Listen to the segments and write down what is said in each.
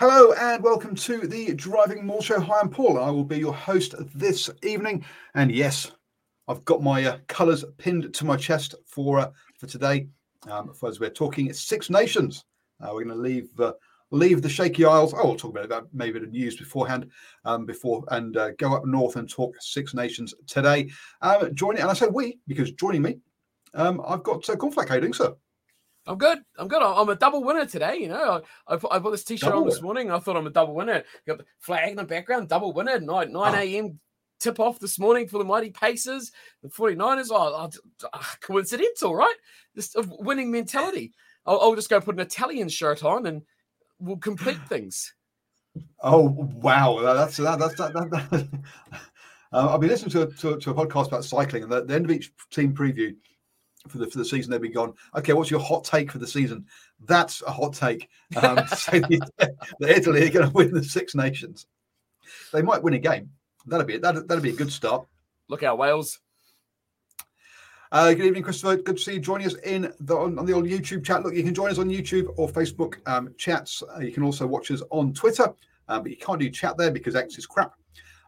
Hello and welcome to the Driving Maul Show. Hi, I'm Paul. I will be your host this evening. And yes, I've got my uh, colours pinned to my chest for uh, for today. Um, for as we're talking Six Nations, uh, we're going to leave uh, leave the shaky isles. Oh, we'll talk about that maybe the news beforehand, um, before and uh, go up north and talk Six Nations today. Um, joining, and I say we because joining me, um, I've got uh, Cornflake. Sir? I'm good. I'm good. I'm a double winner today. You know, I, I, put, I put this t-shirt Double on this winner? morning. I thought I'm a double winner. Got the flag in the background, double winner. 9, 9 Oh. a.m. tip off this morning for the Mighty Pacers. The 49ers. Oh, oh, ah, coincidental, right? Just a winning mentality. I'll, I'll just go put an Italian shirt on and we'll complete things. Oh wow, that's that, that's that. that, that. Uh, I've been listening to a, to, to a podcast about cycling, and at the end of each team preview for the for the season, they've be gone. Okay, what's your hot take for the season? That's a hot take. Um, to say that that Italy are going to win the Six Nations. They might win a game. That'd be that'd, that'd be a good start. Look out, Wales. Uh, good evening, Christopher. Good to see you joining us in the on, on the old YouTube chat. Look, you can join us on YouTube or Facebook um, chats. Uh, you can also watch us on Twitter, um, but you can't do chat there because X is crap.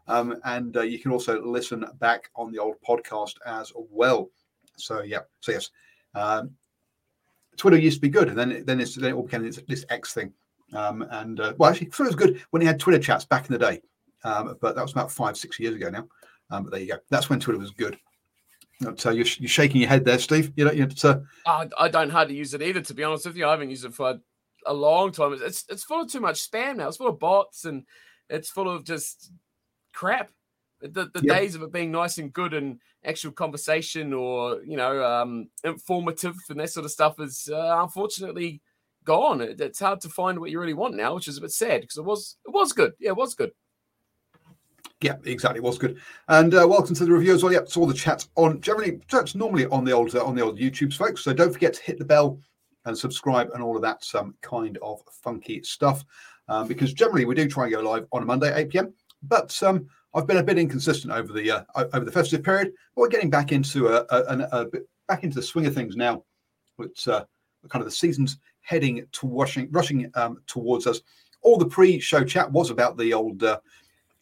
Um, and uh, you can also listen back on the old podcast as well. So yeah, so yes, um, Twitter used to be good, and then then, then it all became this, this X thing. Um, and uh, well, actually, Twitter was good when you had Twitter chats back in the day, um, but that was about five, six years ago now. Um, but there you go. That's when Twitter was good. So you're, you're shaking your head there, Steve. You know, uh, I, I don't hardly use it either, to be honest with you. I haven't used it for a long time. It's it's full of too much spam now. It's full of bots and it's full of just crap. The the Yep. days of it being nice and good and actual conversation or you know um, informative and that sort of stuff is uh, unfortunately gone. It, it's hard to find what you really want now, which is a bit sad because it was it was good. Yeah, it was good. Yeah, exactly. It was good. And uh, welcome to the review as well. Yep, it's all the chats on generally chats normally on the old uh, on the old YouTube's folks. So don't forget to hit the bell and subscribe and all of that some kind of funky stuff. Um, because generally we do try and go live on a Monday 8 p.m. But um, I've been a bit inconsistent over the uh, over the festive period. But we're getting back into a, a, an- a bit back into the swing of things now. Which uh, kind of the season's heading to rushing rushing um, towards us. All the pre-show chat was about the old uh,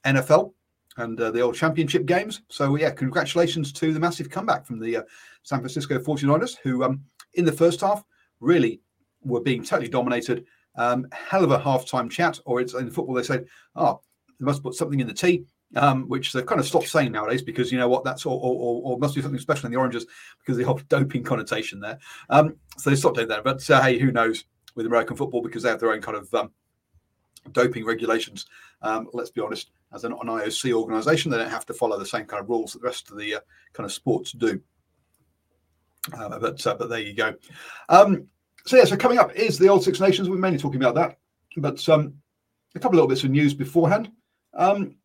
NFL and uh, the old championship games. So, yeah, congratulations to the massive comeback from the uh, San Francisco 49ers, who um, in the first half really were being totally dominated. Um, hell of a halftime chat, or it's in football, they say, oh, they must put something in the tea. Um, which they've kind of stopped saying nowadays because you know what that's or, or, or, must be something special in the oranges because the whole doping connotation there. Um, so they stopped doing that. But uh, hey, who knows with American football because they have their own kind of um, doping regulations. Um, let's be honest, as an, an IOC organisation, they don't have to follow the same kind of rules that the rest of the uh, kind of sports do. Uh, but uh, but there you go. Um, so yeah, so coming up is the Old Six Nations. We're mainly talking about that, but um, a couple of little bits of news beforehand. Um,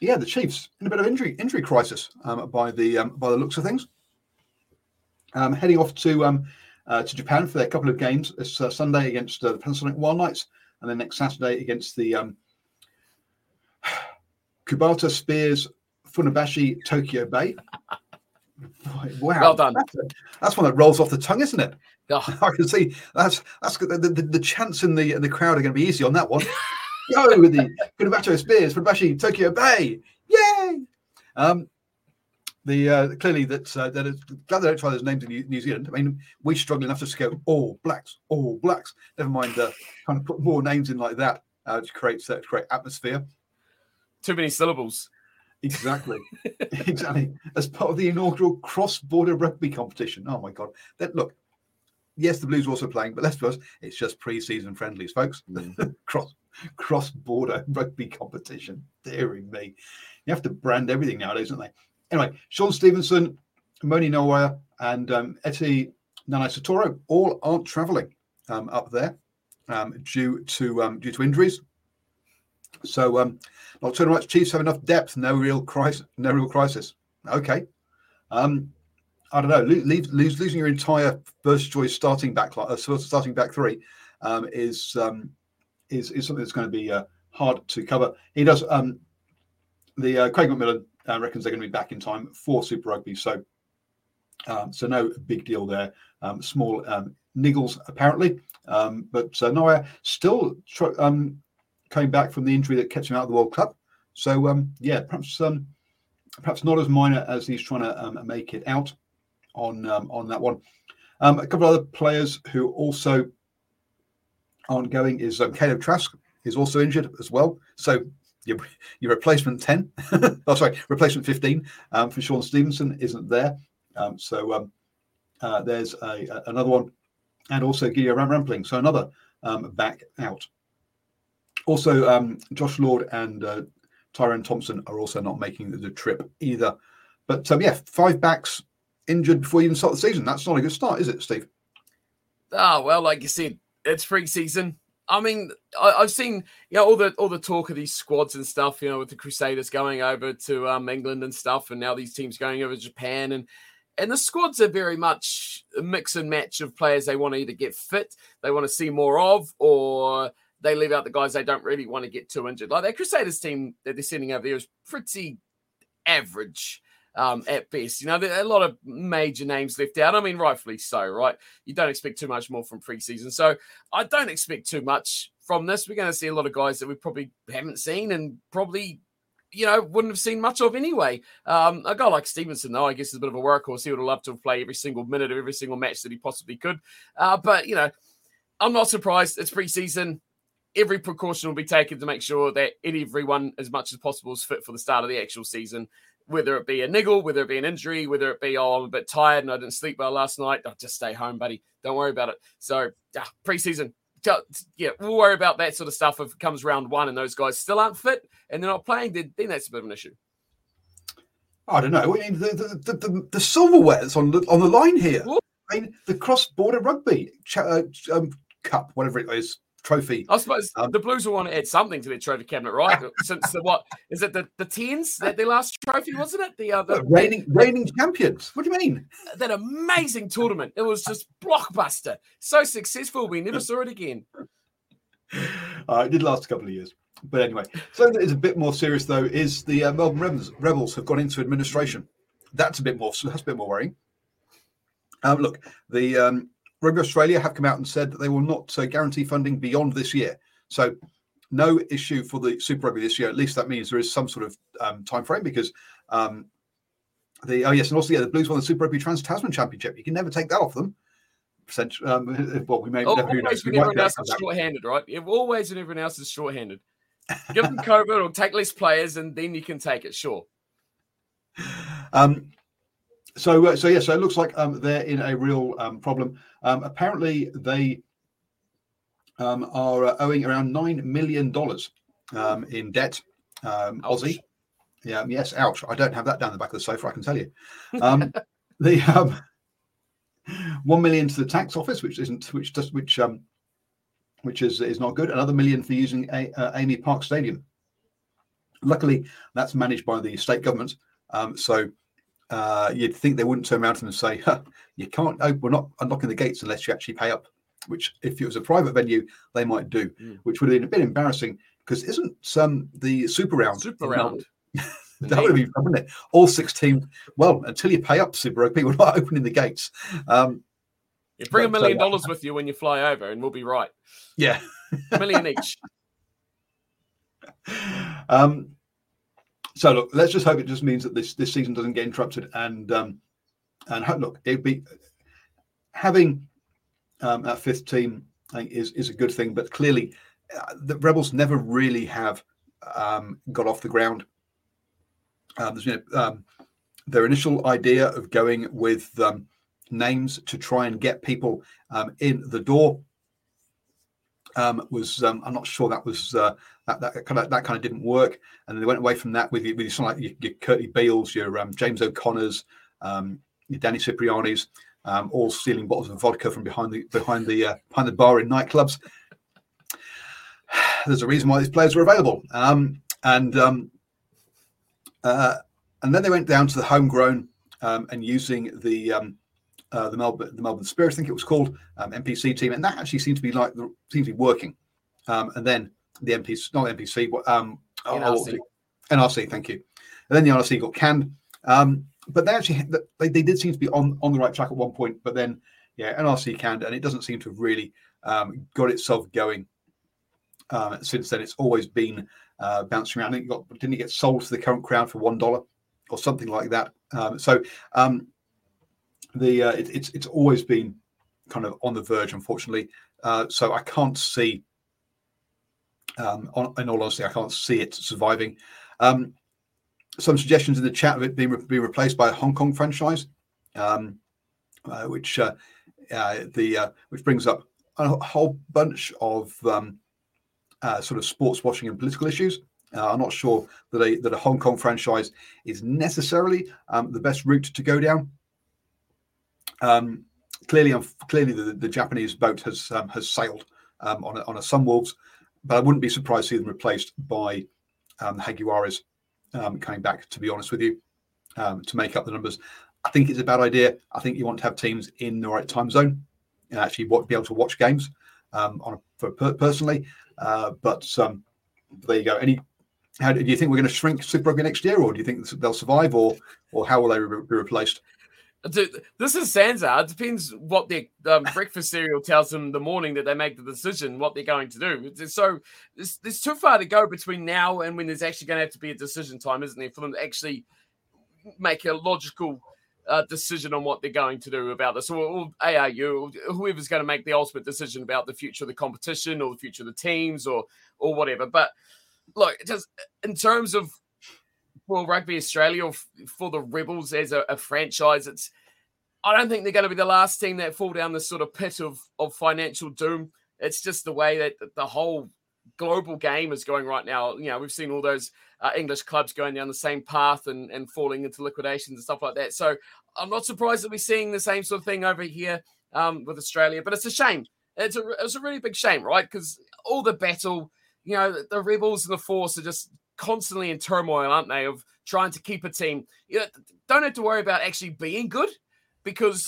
yeah, the Chiefs in a bit of injury injury crisis um, by the um, by the looks of things. Um, heading off to um, uh, to Japan for their couple of games this uh, Sunday against uh, the Panasonic Wild Knights, and then next Saturday against the um, Kubota Spears Funabashi Tokyo Bay. Wow, Well done. That's, that's one that rolls off the tongue, isn't it? Oh, I can see that's that's the, the, the chants in the in the crowd are going to be easy on that one. Go with the Funabashi Spears, Funabashi Tokyo Bay, yay! Um, the uh, clearly that uh, that is glad they don't try those names in New, New Zealand. I mean, we struggle enough to go all blacks, all blacks. Never mind uh, trying to put more names in like that uh, to create uh, to create atmosphere. too many syllables. Exactly, exactly. As part of the inaugural cross-border rugby competition. Oh my god! That look. Yes, the Blues are also playing, but let's be honest, it's just pre-season friendlies, folks. cross cross-border rugby competition. Deary me, you have to brand everything nowadays, don't they? Anyway, Shaun Stevenson, Emoni Narawa, and um, Eti Nana Satoro all aren't travelling um, up there um, due to um, due to injuries. So, um, Nocturnal Rights Chiefs have enough depth, no real crisis. No real crisis. Okay. Um, I don't know. Lo- leave, losing your entire first choice starting back, uh, starting back three, um, is is is something that's going to be uh, hard to cover. He does. Um, the uh, Craig McMillan uh, reckons they're going to be back in time for Super Rugby, so um, so no big deal there. Um, small um, niggles apparently, um, but uh, Narawa still tr- um, coming back from the injury that kept him out of the World Cup. So yeah, perhaps perhaps not as minor as he's trying to make it out on on that one. A couple of other players who also aren't going is um, Kaleb Trask is also injured as well. So your, your replacement 10, oh sorry, replacement 15 um, for Shaun Stevenson isn't there. Um, so um, uh, there's a, a- another one, and also Ram- Rampling, so another um, back out. Also, um, Josh Lord and uh, Tyrone Thompson are also not making the, trip either. But yeah, five backs injured before you even start the season. That's not a good start, is it, Steve? Ah, well, like you said, it's pre-season. I mean, I, I've seen you know all the all the talk of these squads and stuff. You know, with the Crusaders going over to um, England and stuff, and now these teams going over to Japan, and and the squads are very much a mix and match of players they want to either get fit, they want to see more of, or they leave out the guys they don't really want to get too injured. Like that Crusaders team that they're sending over there is pretty average um, at best. You know, a lot of major names left out. I mean, rightfully so, right? You don't expect too much more from preseason. So I don't expect too much from this. We're going to see a lot of guys that we probably haven't seen and probably, you know, wouldn't have seen much of anyway. Um, a guy like Stevenson, though, I guess is a bit of a workhorse. He would have loved to play every single minute of every single match that he possibly could. Uh, but, you know, I'm not surprised. It's preseason. Every precaution will be taken to make sure that everyone, as much as possible, is fit for the start of the actual season whether it be a niggle, whether it be an injury, whether it be, oh, I'm a bit tired and I didn't sleep well last night, oh, just stay home, buddy. Don't worry about it. So, yeah, preseason, yeah, we'll worry about that sort of stuff if it comes round one and those guys still aren't fit and they're not playing, then, then that's a bit of an issue. I don't know. I mean, the, the, the, the, the silverware's on the, on the line here. What? I mean, the cross-border rugby cha- uh, um, cup, whatever it is, trophy. I suppose Um, the Blues will want to add something to their trophy cabinet, right? Since the what is it the the tens that their last trophy wasn't it the other Uh, reigning reigning champions. What do you mean? that amazing tournament? It was just blockbuster, so successful. We never saw it again. Uh, it did last a couple of years. But anyway, something that is a bit more serious though is the uh, Melbourne Rebels, Rebels have gone into administration. That's a bit more. That's a bit more worrying. Um, look, the um, Rugby Australia have come out and said that they will not uh, guarantee funding beyond this year. So, no issue for the Super Rugby this year. At least that means there is some sort of um, time frame because um, the oh yes, and also yeah, the Blues won the Super Rugby Trans Tasman Championship. You can never take that off them. Um, well, we may Oh, never always when everyone else is short-handed, right? If always when everyone else is short-handed. Give them COVID or take less players, and then you can take it. Sure. Um, so, uh, so yeah, so it looks like um, they're in a real um, problem. Um, apparently, they um, are uh, owing around nine million dollars um, in debt. Um. Aussie, yeah, yes, ouch. I don't have that down the back of the sofa. I can tell you. Um, the um, one million to the tax office, which isn't, which just, which um, which is is not good. Another million for using a, uh, AAMI Park Stadium. Luckily, that's managed by the state government. Um, so uh, you'd think they wouldn't turn around to them and say, huh, "You can't. Oh, we're not unlocking the gates unless you actually pay up." Which, if it was a private venue, they might do, Mm. which would have been a bit embarrassing because isn't um, the super round Super round. That would be fun, wouldn't it? All six teams. Well, until you pay up Super Rugby, we're not opening the gates. Um, you bring a million dollars with you when you fly over, and we'll be right. Yeah, a million each. Um, so look, let's just hope it just means that this this season doesn't get interrupted, and um, and look, it'd be having um, that fifth team is is a good thing, but clearly uh, the Rebels never really have um, got off the ground. Um, um, their initial idea of going with um, names to try and get people um, in the door was I'm not sure that was uh, that, that kind of that kind of didn't work, and then they went away from that with with something like your, your Kurtley Beales, your um, James O'Connors, um, your Danny Cipriani's, um, all stealing bottles of vodka from behind the behind the uh, behind the bar in nightclubs. There's a reason why these players were available, um, and uh, and then they went down to the homegrown and using the uh, the Melbourne the Melbourne Spirit, I think it was called um, NPC team, and that actually seemed to be like seemed to be working. Um, and then the NPC, not NPC, but um, NRC. Oh, NRC, thank you. And then the NRC got canned. Um, but they actually they, they did seem to be on on the right track at one point, but then yeah, NRC canned, and it doesn't seem to have really um, got itself going. Um, since then, it's always been uh, bouncing around. I think got, didn't it get sold to the current crowd for one dollar or something like that? Um, so um, the uh, it, it's it's always been kind of on the verge, unfortunately. Uh, so I can't see, um, on, in all honesty, I can't see it surviving. Um, some suggestions in the chat of it being, re- being replaced by a Hong Kong franchise, um, uh, which uh, uh the uh, which brings up a whole bunch of um, uh, sort of sports watching and political issues. I'm not sure that a that a Hong Kong franchise is necessarily um, the best route to go down. Um, clearly, um, clearly, the, the, Japanese boat has has sailed on a, on a Sunwolves, but I wouldn't be surprised to see them replaced by um, um, coming back. To be honest with you, um, to make up the numbers, I think it's a bad idea. I think you want to have teams in the right time zone and actually be able to watch games um, on for per, personally. Uh, but um, there you go. Any how do you think we're going to shrink Super Rugby next year, or do you think they'll survive, or or how will they be replaced? This is Sansa. It depends what their um, breakfast cereal tells them the morning that they make the decision what they're going to do. So there's, there's too far to go between now and when there's actually going to have to be a decision time, isn't there, for them to actually make a logical uh, decision on what they're going to do about this, or, or ARU, or whoever's going to make the ultimate decision about the future of the competition or the future of the teams or or whatever. But look, just in terms of for Rugby Australia for the Rebels as a, a franchise, it's I don't think they're going to be the last team that fall down this sort of pit of of financial doom. It's just the way that the whole global game is going right now. You know, we've seen all those uh, English clubs going down the same path and, and falling into liquidations and stuff like that. So I'm not surprised that we're seeing the same sort of thing over here um, with Australia. But it's a shame. It's a it's a really big shame, right? Because all the battle, you know, the, the rebels and the force are just constantly in turmoil, aren't they? Of trying to keep a team. You don't have to worry about actually being good because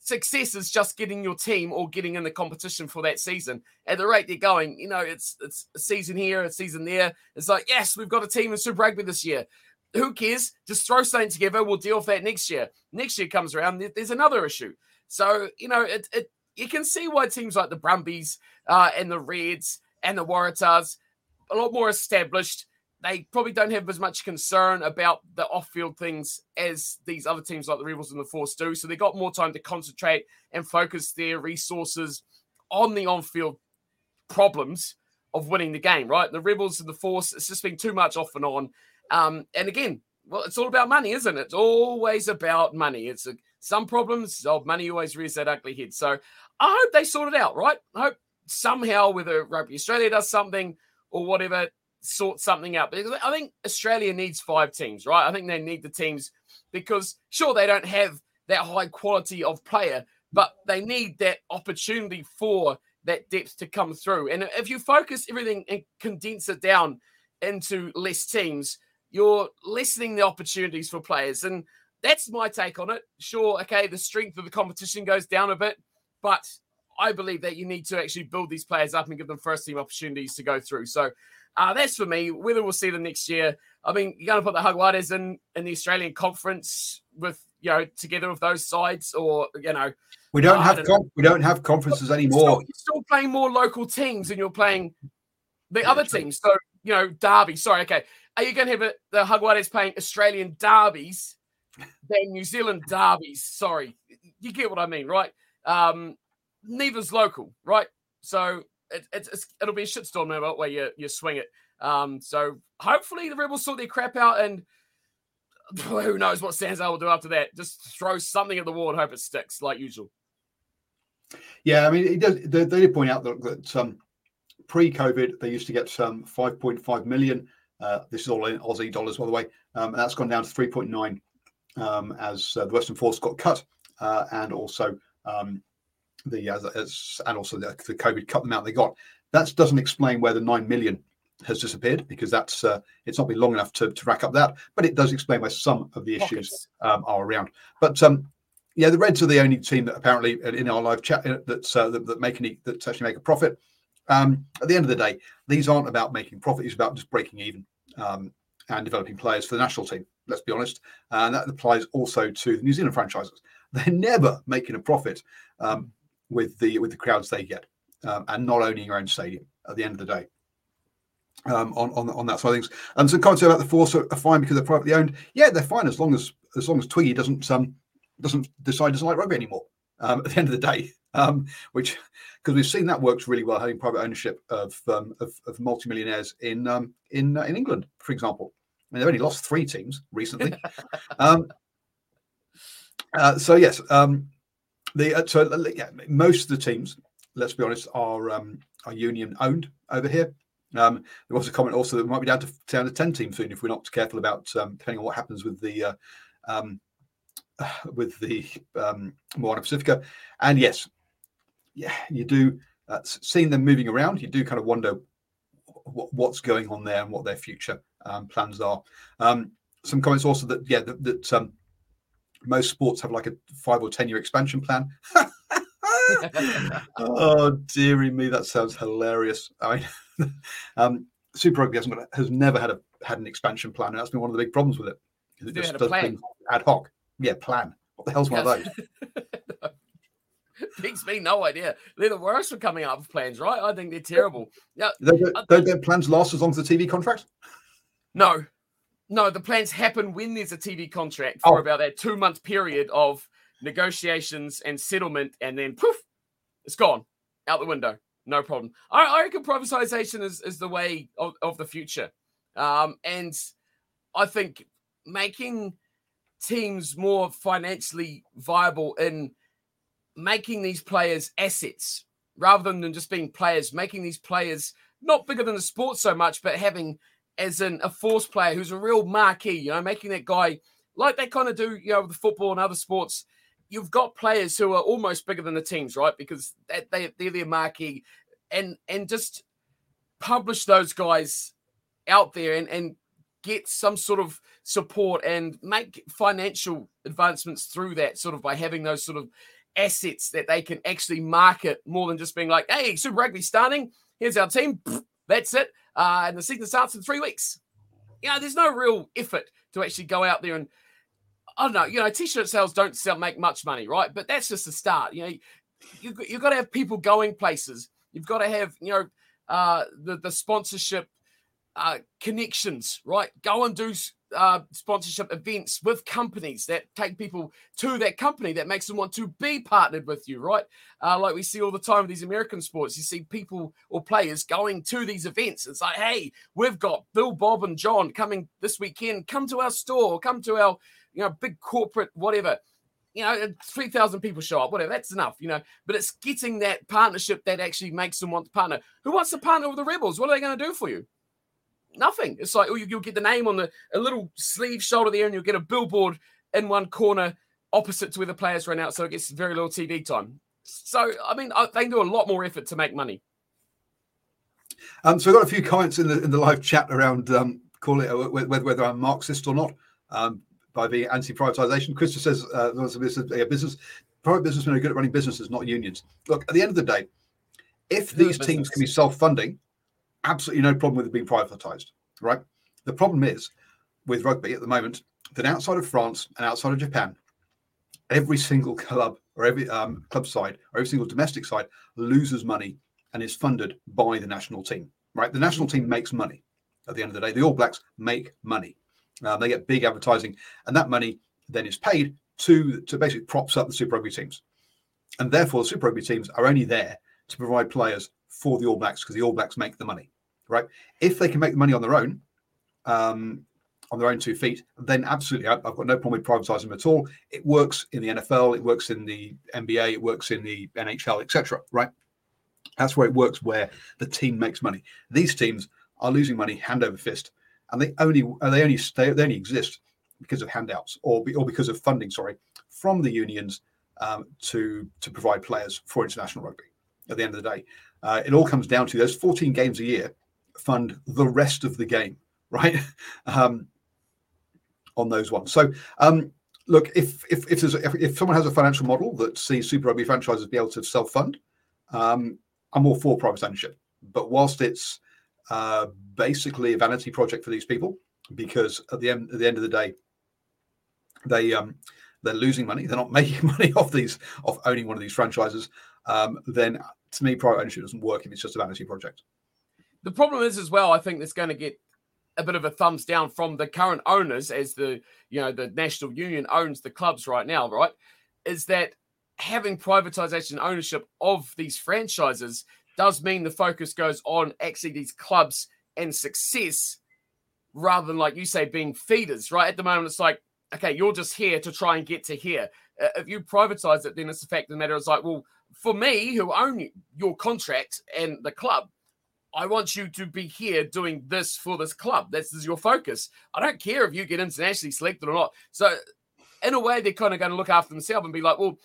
success is just getting your team or getting in the competition for that season. At the rate they're going, you know, it's it's a season here, a season there. It's like, yes, we've got a team in Super Rugby this year. Who cares? Just throw something together. We'll deal with that next year. Next year comes around, there's another issue. So you know, it, it you can see why teams like the Brumbies uh, and the Reds and the Waratahs, a lot more established, they probably don't have as much concern about the off-field things as these other teams like the Rebels and the Force do. So they got more time to concentrate and focus their resources on the on-field problems of winning the game. Right, the Rebels and the Force, it's just been too much off and on. Um, and again, well, it's all about money, isn't it? It's always about money. It's a, some problems of money always rears that ugly head. So I hope they sort it out. Right, I hope somehow whether Rugby Australia does something or whatever sort something out. Because I think Australia needs five teams, right? I think they need the teams because sure they don't have that high quality of player, but they need that opportunity for that depth to come through. And if you focus everything and condense it down into less teams, you're lessening the opportunities for players. And that's my take on it. Sure, okay, the strength of the competition goes down a bit, but I believe that you need to actually build these players up and give them first team opportunities to go through. So Uh, that's for me. Whether we'll see them next year. I mean, you're going to put the Jaguares in in the Australian Conference with you know together with those sides, or you know, we don't have don't we don't have conferences anymore. You're still, you're still, playing more local teams, and you're playing the yeah, other teams. So you know, Derby. Sorry, okay. Are you going to have a, the Jaguares playing Australian derbies than New Zealand derbies? Sorry, you get what I mean, right? Um, neither's local, right? So it, it's, it'll be a shitstorm no matter where you, you swing it. Um, so hopefully the Rebels sort their crap out and who knows what Sanzar will do after that. Just throw something at the wall and hope it sticks like usual. Yeah, I mean, it does, they, they did point out that, that um, pre-COVID they used to get um, 5.5 million. Uh, this is all in Aussie dollars, by the way, um, that's gone down to 3.9 um, as uh, the Western Force got cut, uh, and also um, the as, as, and also the, the COVID cut them out. They got that doesn't explain where the nine million has disappeared because that's uh, it's not been long enough to, to rack up that, but it does explain why some of the issues um, are around. But um, yeah, the Reds are the only team that apparently in our live chat uh, that's uh, that, that make any that actually make a profit. Um, at the end of the day, these aren't about making profit; it's about just breaking even um, and developing players for the national team. Let's be honest, and that applies also to the New Zealand franchises. They're never making a profit um, with the with the crowds they get, um, and not owning your own stadium. At the end of the day, um, on, on on that side of things. And some comments about the force are fine because they're privately owned. Yeah, they're fine as long as as long as Twiggy doesn't um doesn't decide doesn't like rugby anymore. Um, at the end of the day, um, which because we've seen that works really well having private ownership of um, of, of multimillionaires in um, in uh, in England, for example. I mean, they've only lost three teams recently. um, uh, so yes, um, the uh, so uh, yeah, most of the teams, let's be honest, are um, are union owned over here. Um, there was a comment also that we might be down to down to ten teams soon if we're not careful about um, depending on what happens with the uh, um, with the um, Moana Pacifica. And yes, yeah, you do uh, seeing them moving around. You do kind of wonder what, what's going on there and what their future um, plans are. Um, some comments also that yeah that, that um, most sports have like a five or ten year expansion plan. oh dearie me, that sounds hilarious. I mean, um, Super Rugby hasn't got, has never had a had an expansion plan, and that's been one of the big problems with it. It just does things ad hoc. Yeah, plan. What the hell's one of those? Gives me no idea. They're the worst for coming up with plans, right? I think they're terrible. Yeah, don't their plans last as long as the TV contract? No, no. The plans happen when there's a TV contract for oh. about that two month period of negotiations and settlement, and then poof, it's gone out the window. No problem. I, I reckon privatization is, is the way of, of the future. Um, and I think making teams more financially viable in making these players assets rather than just being players, making these players not bigger than the sport so much, but having as a force player who's a real marquee, you know, making that guy like they kind of do, you know, with football and other sports. You've got players who are almost bigger than the teams, right? Because they, they're their marquee, and and just publish those guys out there and and get some sort of support and make financial advancements through that sort of by having those sort of assets that they can actually market more than just being like, hey, Super Rugby starting. Here's our team. That's it. Uh, and the season starts in three weeks. You know, there's no real effort to actually go out there and I don't know. You know, t-shirt sales don't sell make much money, right? But that's just the start. You know, you, you've got to have people going places. You've got to have you know uh, the the sponsorship uh, connections, right? Go and do uh, sponsorship events with companies that take people to that company that makes them want to be partnered with you, right? Uh, like we see all the time with these American sports, you see people or players going to these events. It's like, hey, we've got Bill, Bob, and John coming this weekend. Come to our store, come to our, you know, big corporate whatever. You know, three thousand people show up, whatever. That's enough, you know. But it's getting that partnership that actually makes them want to partner. Who wants to partner with the Rebels? What are they going to do for you? Nothing. It's like, oh, you, will get the name on the a little sleeve shoulder there, and you'll get a billboard in one corner opposite to where the players run out, so it gets very little TV time. So, I mean, I, they do a lot more effort to make money. Um, so, I got a few comments in the in the live chat around um, call it uh, whether, whether I'm Marxist or not um, by being anti-privatization. Krista says uh, a business private businessmen are good at running businesses, not unions. Look, at the end of the day, if these teams can be self-funding absolutely no problem with it being privatized, right? The problem is with rugby at the moment that outside of France and outside of Japan, every single club or every um, club side or every single domestic side loses money and is funded by the national team, right? The national team makes money at the end of the day. The All Blacks make money. Uh, they get big advertising, and that money then is paid to to basically props up the Super Rugby teams, and therefore the Super Rugby teams are only there to provide players for the All Blacks because the All Blacks make the money, right? If they can make the money on their own, um, on their own two feet, then absolutely, I've got no problem with privatizing them at all. It works in the NFL, it works in the NBA, it works in the NHL, etc. Right? That's where it works, where the team makes money. These teams are losing money hand over fist, and they only they only stay, they only exist because of handouts or or because of funding, sorry, from the unions um, to to provide players for international rugby. At the end of the day, uh, it all comes down to those 14 games a year fund the rest of the game, right? um, on those ones. So, um, look, if if if, if, if someone has a financial model that sees Super Rugby franchises be able to self fund, um, I'm all for private ownership. But whilst it's uh, basically a vanity project for these people, because at the end at the end of the day, they um, they're losing money. They're not making money off these off owning one of these franchises. Um, then to me, private ownership doesn't work if it's just a vanity project. The problem is as well. I think that's going to get a bit of a thumbs down from the current owners, as the you know the national union owns the clubs right now. Right, is that having privatization ownership of these franchises does mean the focus goes on actually these clubs and success rather than like you say being feeders right at the moment it's like okay you're just here to try and get to here uh, if you privatize it then it's the fact of the matter is like well for me who own your contract and the club I want you to be here doing this for this club. This is your focus. I don't care if you get internationally selected or not. So, in a way, they're kind of going to look after themselves and be like, well,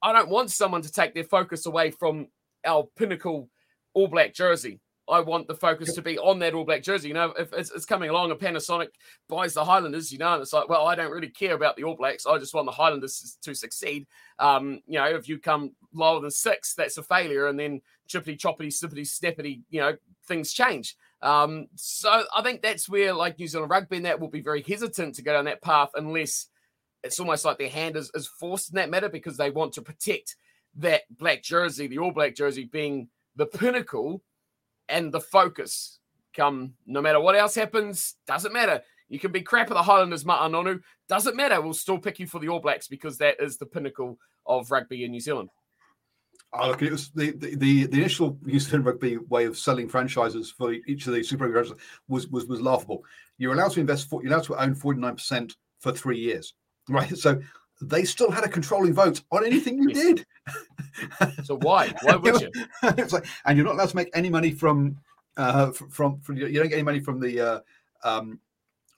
I don't want someone to take their focus away from our pinnacle All Black jersey. I want the focus to be on that All Black jersey. You know, if it's, it's, coming along and Panasonic buys the Highlanders, you know, and it's like, well, I don't really care about the All Blacks. I just want the Highlanders to succeed. Um, you know, if you come lower than six, that's a failure. And then chippity, choppity, snippity, snappity, you know, things change. Um, so I think that's where, like New Zealand Rugby, and that will be very hesitant to go down that path unless it's almost like their hand is, is forced in that matter because they want to protect that black jersey, the All Black jersey, being the pinnacle and the focus. Come, no matter what else happens, doesn't matter. You can be crap at the Highlanders, Ma'a Nonu. Doesn't matter. We'll still pick you for the All Blacks because that is the pinnacle of rugby in New Zealand. Oh, look, it was the, the, the, the initial New Zealand rugby way of selling franchises for each of the Super Rugby franchises was, was, was laughable. You're allowed to invest, you're allowed to own 49% for three years, right? So they still had a controlling vote on anything you did. so why? Why would you? it's like, and you're not allowed to make any money from, uh, from, from, you don't get any money from the, uh, um,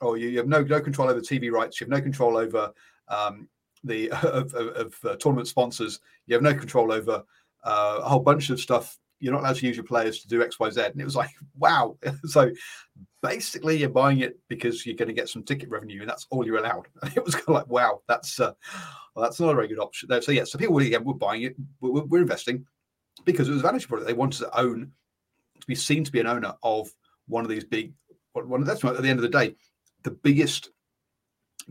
or you, you have no, no control over TV rights. You have no control over um, the of, of, of uh, tournament sponsors. You have no control over uh, a whole bunch of stuff. You're not allowed to use your players to do X, Y, Z. And it was like, wow. so basically, you're buying it because you're going to get some ticket revenue, and that's all you're allowed. And it was kind of like, wow, that's uh, well, that's not a very good option. So yeah, so people again were buying it, we're, we're investing because it was a vanity product. They wanted to own, to be seen to be an owner of one of these big. One that's at the end of the day, the biggest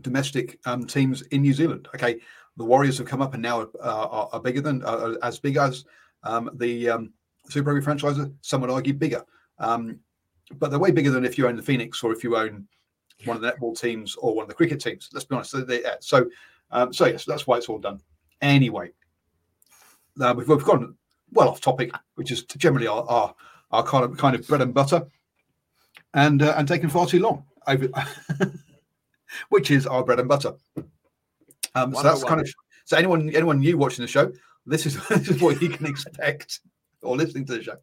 domestic um, teams in New Zealand. Okay, the Warriors have come up and now uh, are, are, bigger than, uh, as big as um, the um, Super Rugby franchise. Some would argue bigger, um, but they're way bigger than if you own the Phoenix or if you own one of the netball teams or one of the cricket teams. Let's be honest. So, they, so, um, so yes, that's why it's all done. Anyway, uh, we've, we've gone well off topic, which is generally our, our, our kind of kind of bread and butter, and uh, and taken far too long over, which is our bread and butter. Um, so that's kind of so anyone anyone new watching the show, this is this is what you can expect or listening to the show.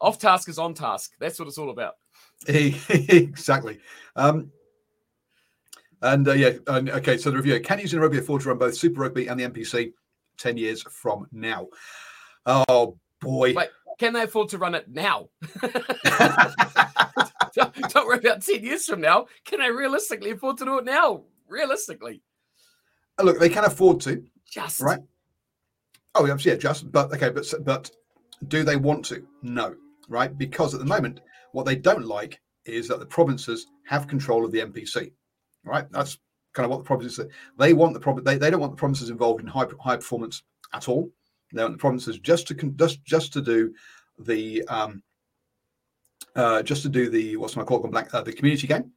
Off task is on task. That's what it's all about. exactly. Um, and uh, yeah, and, okay. So the review: Can Zealand Rugby afford to run both Super Rugby and the NPC ten years from now? Oh boy! Wait, can they afford to run it now? don't, don't worry about ten years from now. Can they realistically afford to do it now? Realistically, look, they can afford to. Just right. Oh, yeah, just. But okay, but but do they want to? No, right? Because at the moment What they don't like is that the provinces have control of the NPC. Right? That's kind of what the provinces they want the province they, they don't want the provinces involved in high high performance at all. They want the provinces just to just just to do the um, uh, just to do the what's my call it blank uh, the community game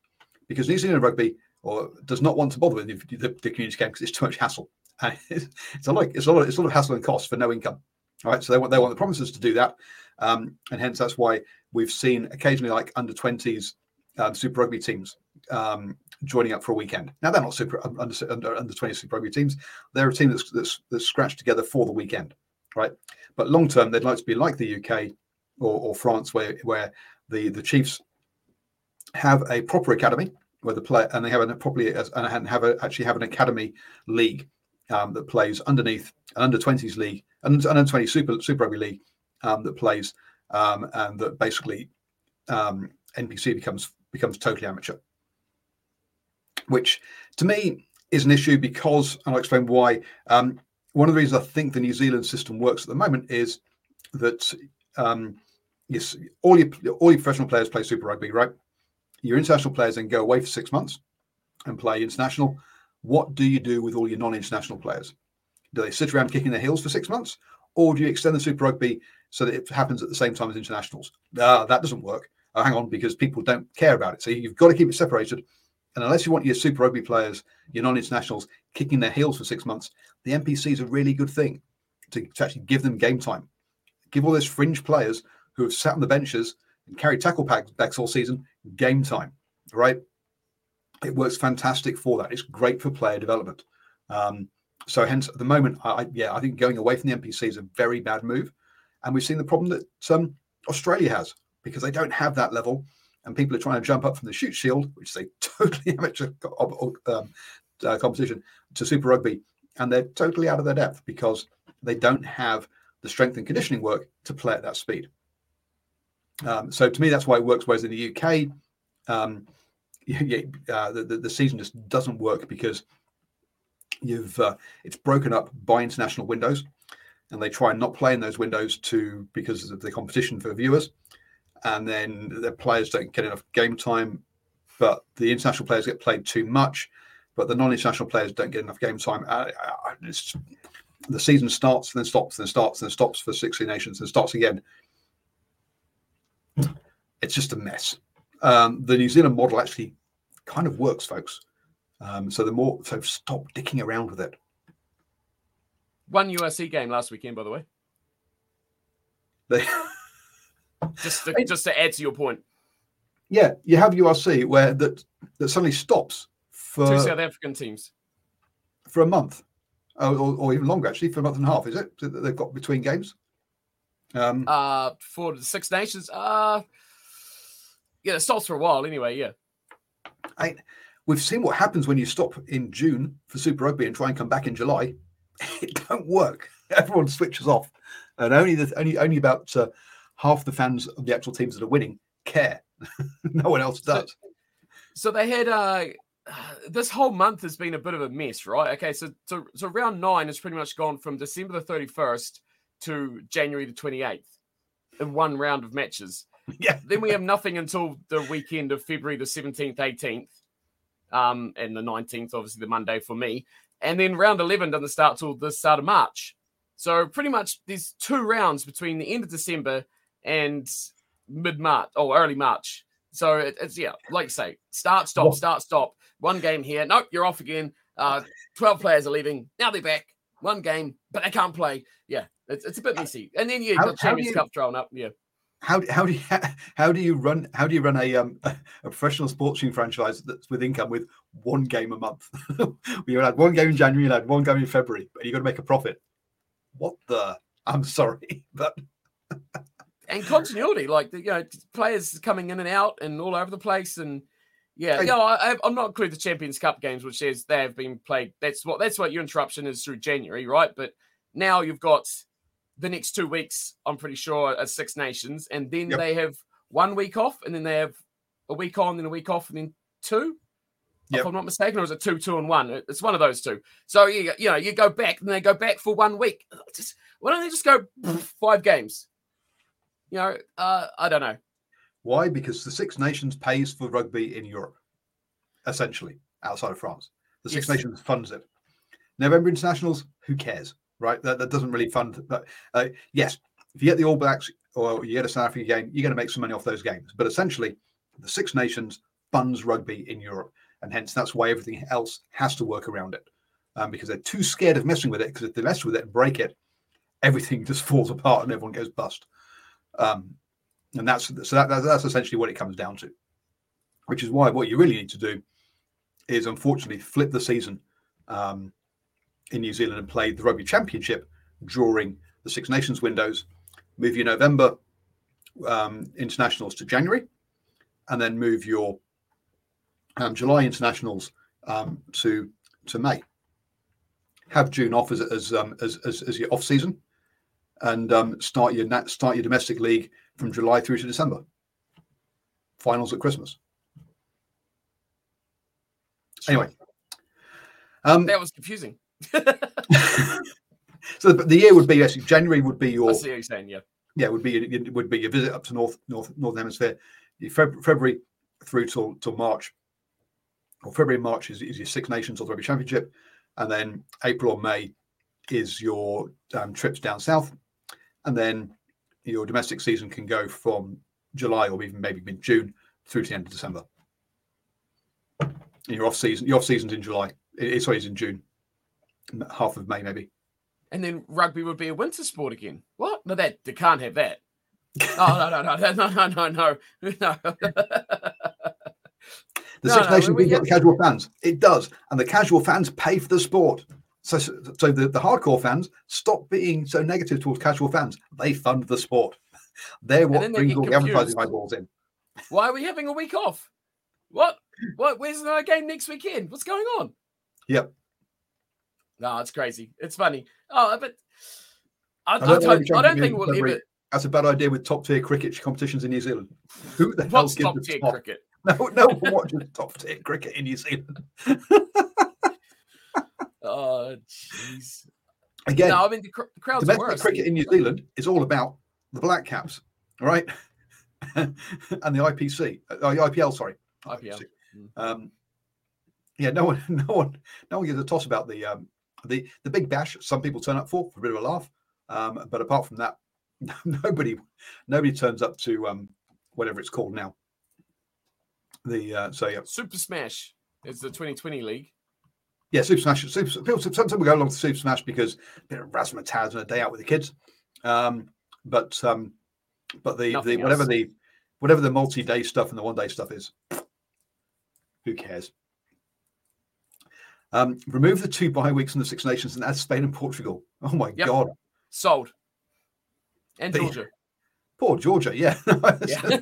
because New Zealand rugby or does not want to bother with the, the, the community game because it's too much hassle. it's, a lot it's a lot of, it's a lot of hassle and cost for no income. All right, so they want they want the provinces to do that, um, and hence that's why we've seen occasionally like under twenties um, Super Rugby teams um, joining up for a weekend. Now they're not super under under, under twenty Super Rugby teams; they're a team that's, that's that's scratched together for the weekend, right? But long term, they'd like to be like the UK or, or France, where where the the Chiefs have a proper academy where the play and they have a properly and have a, actually have an academy league um, that plays underneath an under 20s league and an under 20 super super rugby league um, that plays um, and that basically um, NPC becomes becomes totally amateur, which to me is an issue because and I'll explain why. Um, one of the reasons I think the New Zealand system works at the moment is that um, yes, all your all your professional players play Super Rugby, right? Your international players then go away for six months and play international. What do you do with all your non-international players? Do they sit around kicking their heels for six months, or do you extend the Super Rugby so that it happens at the same time as internationals? Uh, that doesn't work. Oh, hang on, because people don't care about it. So you've got to keep it separated. And unless you want your Super Rugby players, your non-internationals, kicking their heels for six months, the NPC is a really good thing to, to actually give them game time. Give all those fringe players who have sat on the benches and carried tackle bags all season game time, right? It works fantastic for that. It's great for player development. Um, so hence at the moment, I, yeah, I think going away from the NPC is a very bad move, and we've seen the problem that um, Australia has because they don't have that level, and people are trying to jump up from the Shute Shield, which is a totally amateur um, uh, competition, to Super Rugby, and they're totally out of their depth because they don't have the strength and conditioning work to play at that speed. Um, so to me, that's why it works. Whereas in the UK, um, uh, the, the season just doesn't work because you've uh, it's broken up by international windows, and they try and not play in those windows to because of the competition for viewers, and then the players don't get enough game time, but the international players get played too much, but the non-international players don't get enough game time. Uh, uh the season starts, and then stops, then starts, then stops for 16 nations, and starts again it's just a mess. Um, the New Zealand model actually kind of works, folks. Um, so the more so stop dicking around with it. One USC game last weekend, by the way. They just to, just to add to your point. Yeah, you have URC where that that suddenly stops for two South African teams for a month, or, or, or, even longer actually, for a month and a half. Is it that they've got between games? Um, uh, for the Six Nations, uh, yeah, it stops for a while anyway. Yeah. I, we've seen what happens when you stop in June for Super Rugby and try and come back in July. It don't work. Everyone switches off, and only the, only only about uh, half the fans of the actual teams that are winning care. no one else does. So, so they had uh, this whole month has been a bit of a mess, right? Okay, so so so round nine has pretty much gone from December the thirty first to January the twenty eighth in one round of matches. Yeah. then we have nothing until the weekend of February the 17th, 18th, um, and the 19th, obviously the Monday for me. And then round 11 doesn't start till the start of March. So pretty much there's two rounds between the end of December and mid March or early March. So it, it's, yeah, like you say, start, stop, start, stop. One game here. Nope, you're off again. Uh, 12 players are leaving. Now they're back. One game, but they can't play. Yeah, it's, it's a bit messy. And then, yeah, you've got Champions. Cup thrown up. Yeah how how do you how do you run how do you run a um a professional sports team franchise that's with income with one game a month? you had one game in January, you had one game in February, but you got to make a profit. What the? I'm sorry, but and continuity, like the, you know, players coming in and out and all over the place, and yeah, I, you know, I, am not include the Champions Cup games, which is they have been played. That's what that's what your interruption is through January, right? But now you've got the next two weeks, I'm pretty sure, are Six Nations, and then yep. they have one week off, and then they have a week on, then a week off, and then two. Yep. If I'm not mistaken, or is it two, two, and one? It's one of those two. So you you know you go back, and they go back for one week. Just why don't they just go five games? You know, uh, I don't know. Why? Because the Six Nations pays for rugby in Europe, essentially, outside of France. The Six Yes. Nations funds it. November internationals, who cares, right? That, that doesn't really fund. But uh, yes, if you get the All Blacks or you get a South African game, you're going to make some money off those games. But essentially, the Six Nations funds rugby in Europe, and hence that's why everything else has to work around it, um, because they're too scared of messing with it. Because if they mess with it and break it, everything just falls apart and everyone goes bust. Um, and that's so that, that- that's essentially what it comes down to. Which is why what you really need to do is unfortunately flip the season um, in New Zealand and play the Rugby Championship during the Six Nations windows. Move your November um, internationals to January, and then move your um, July internationals um, to to May. Have June off as as um, as, as, as your off season, and um, start your nat- start your domestic league from July through to December. Finals at Christmas. Anyway, um, That was confusing. so the, the year would be yes, January would be I your see what you're saying. Yeah. yeah would be it would be your visit up to North North Northern Hemisphere. Feb- February through till till March, or February and March is, is your Six Nations or the Rugby Championship, and then April or May is your um, trips down south, and then your domestic season can go from July or even maybe mid June through to the end of December. And your off season, your off season's in July. It, it- sorry, it's in June, half of May, maybe. And then rugby would be a winter sport again. What? No, that they can't have that. oh no, no, no, no, no, no, no, no. The no, Six Nations beat the casual fans. It does, and the casual fans pay for the sport. So, so, the, the hardcore fans stop being so negative towards casual fans. They fund the sport. They're what they brings all the advertising eyeballs in. Why are we having a week off? What? What? Where's our game next weekend? What's going on? Yep. No, it's crazy. It's funny. Oh, but I, I, don't don't, I don't think we'll ever. That's a bad idea with top tier cricket competitions in New Zealand. Who the hell gives top tier top? cricket? No, no one watches top tier cricket in New Zealand. Oh, jeez. Again, No, I mean the, cr- the crowds domestic worse. cricket in New Zealand is all about the Black Caps, right, and the IPC, uh, IPL. Sorry, IPL. Um, yeah, no one, no one, no one gives a toss about the um, the the big bash. Some people turn up for for a bit of a laugh, um, but apart from that, nobody nobody turns up to um, whatever it's called now. The uh, so yeah, Super Smash is the 2020 league. yeah, Super Smash. Super, people sometimes we go along to Super Smash because a bit of razzmatazz and a day out with the kids. Um, but um, but the, the Nothing whatever else. the whatever the multi-day stuff and the one-day stuff is, who cares? Um, remove the two bye weeks in the Six Nations and add Spain and Portugal. Oh my Yep. God, Sold. And The- Georgia. poor Georgia. Yeah, Yeah.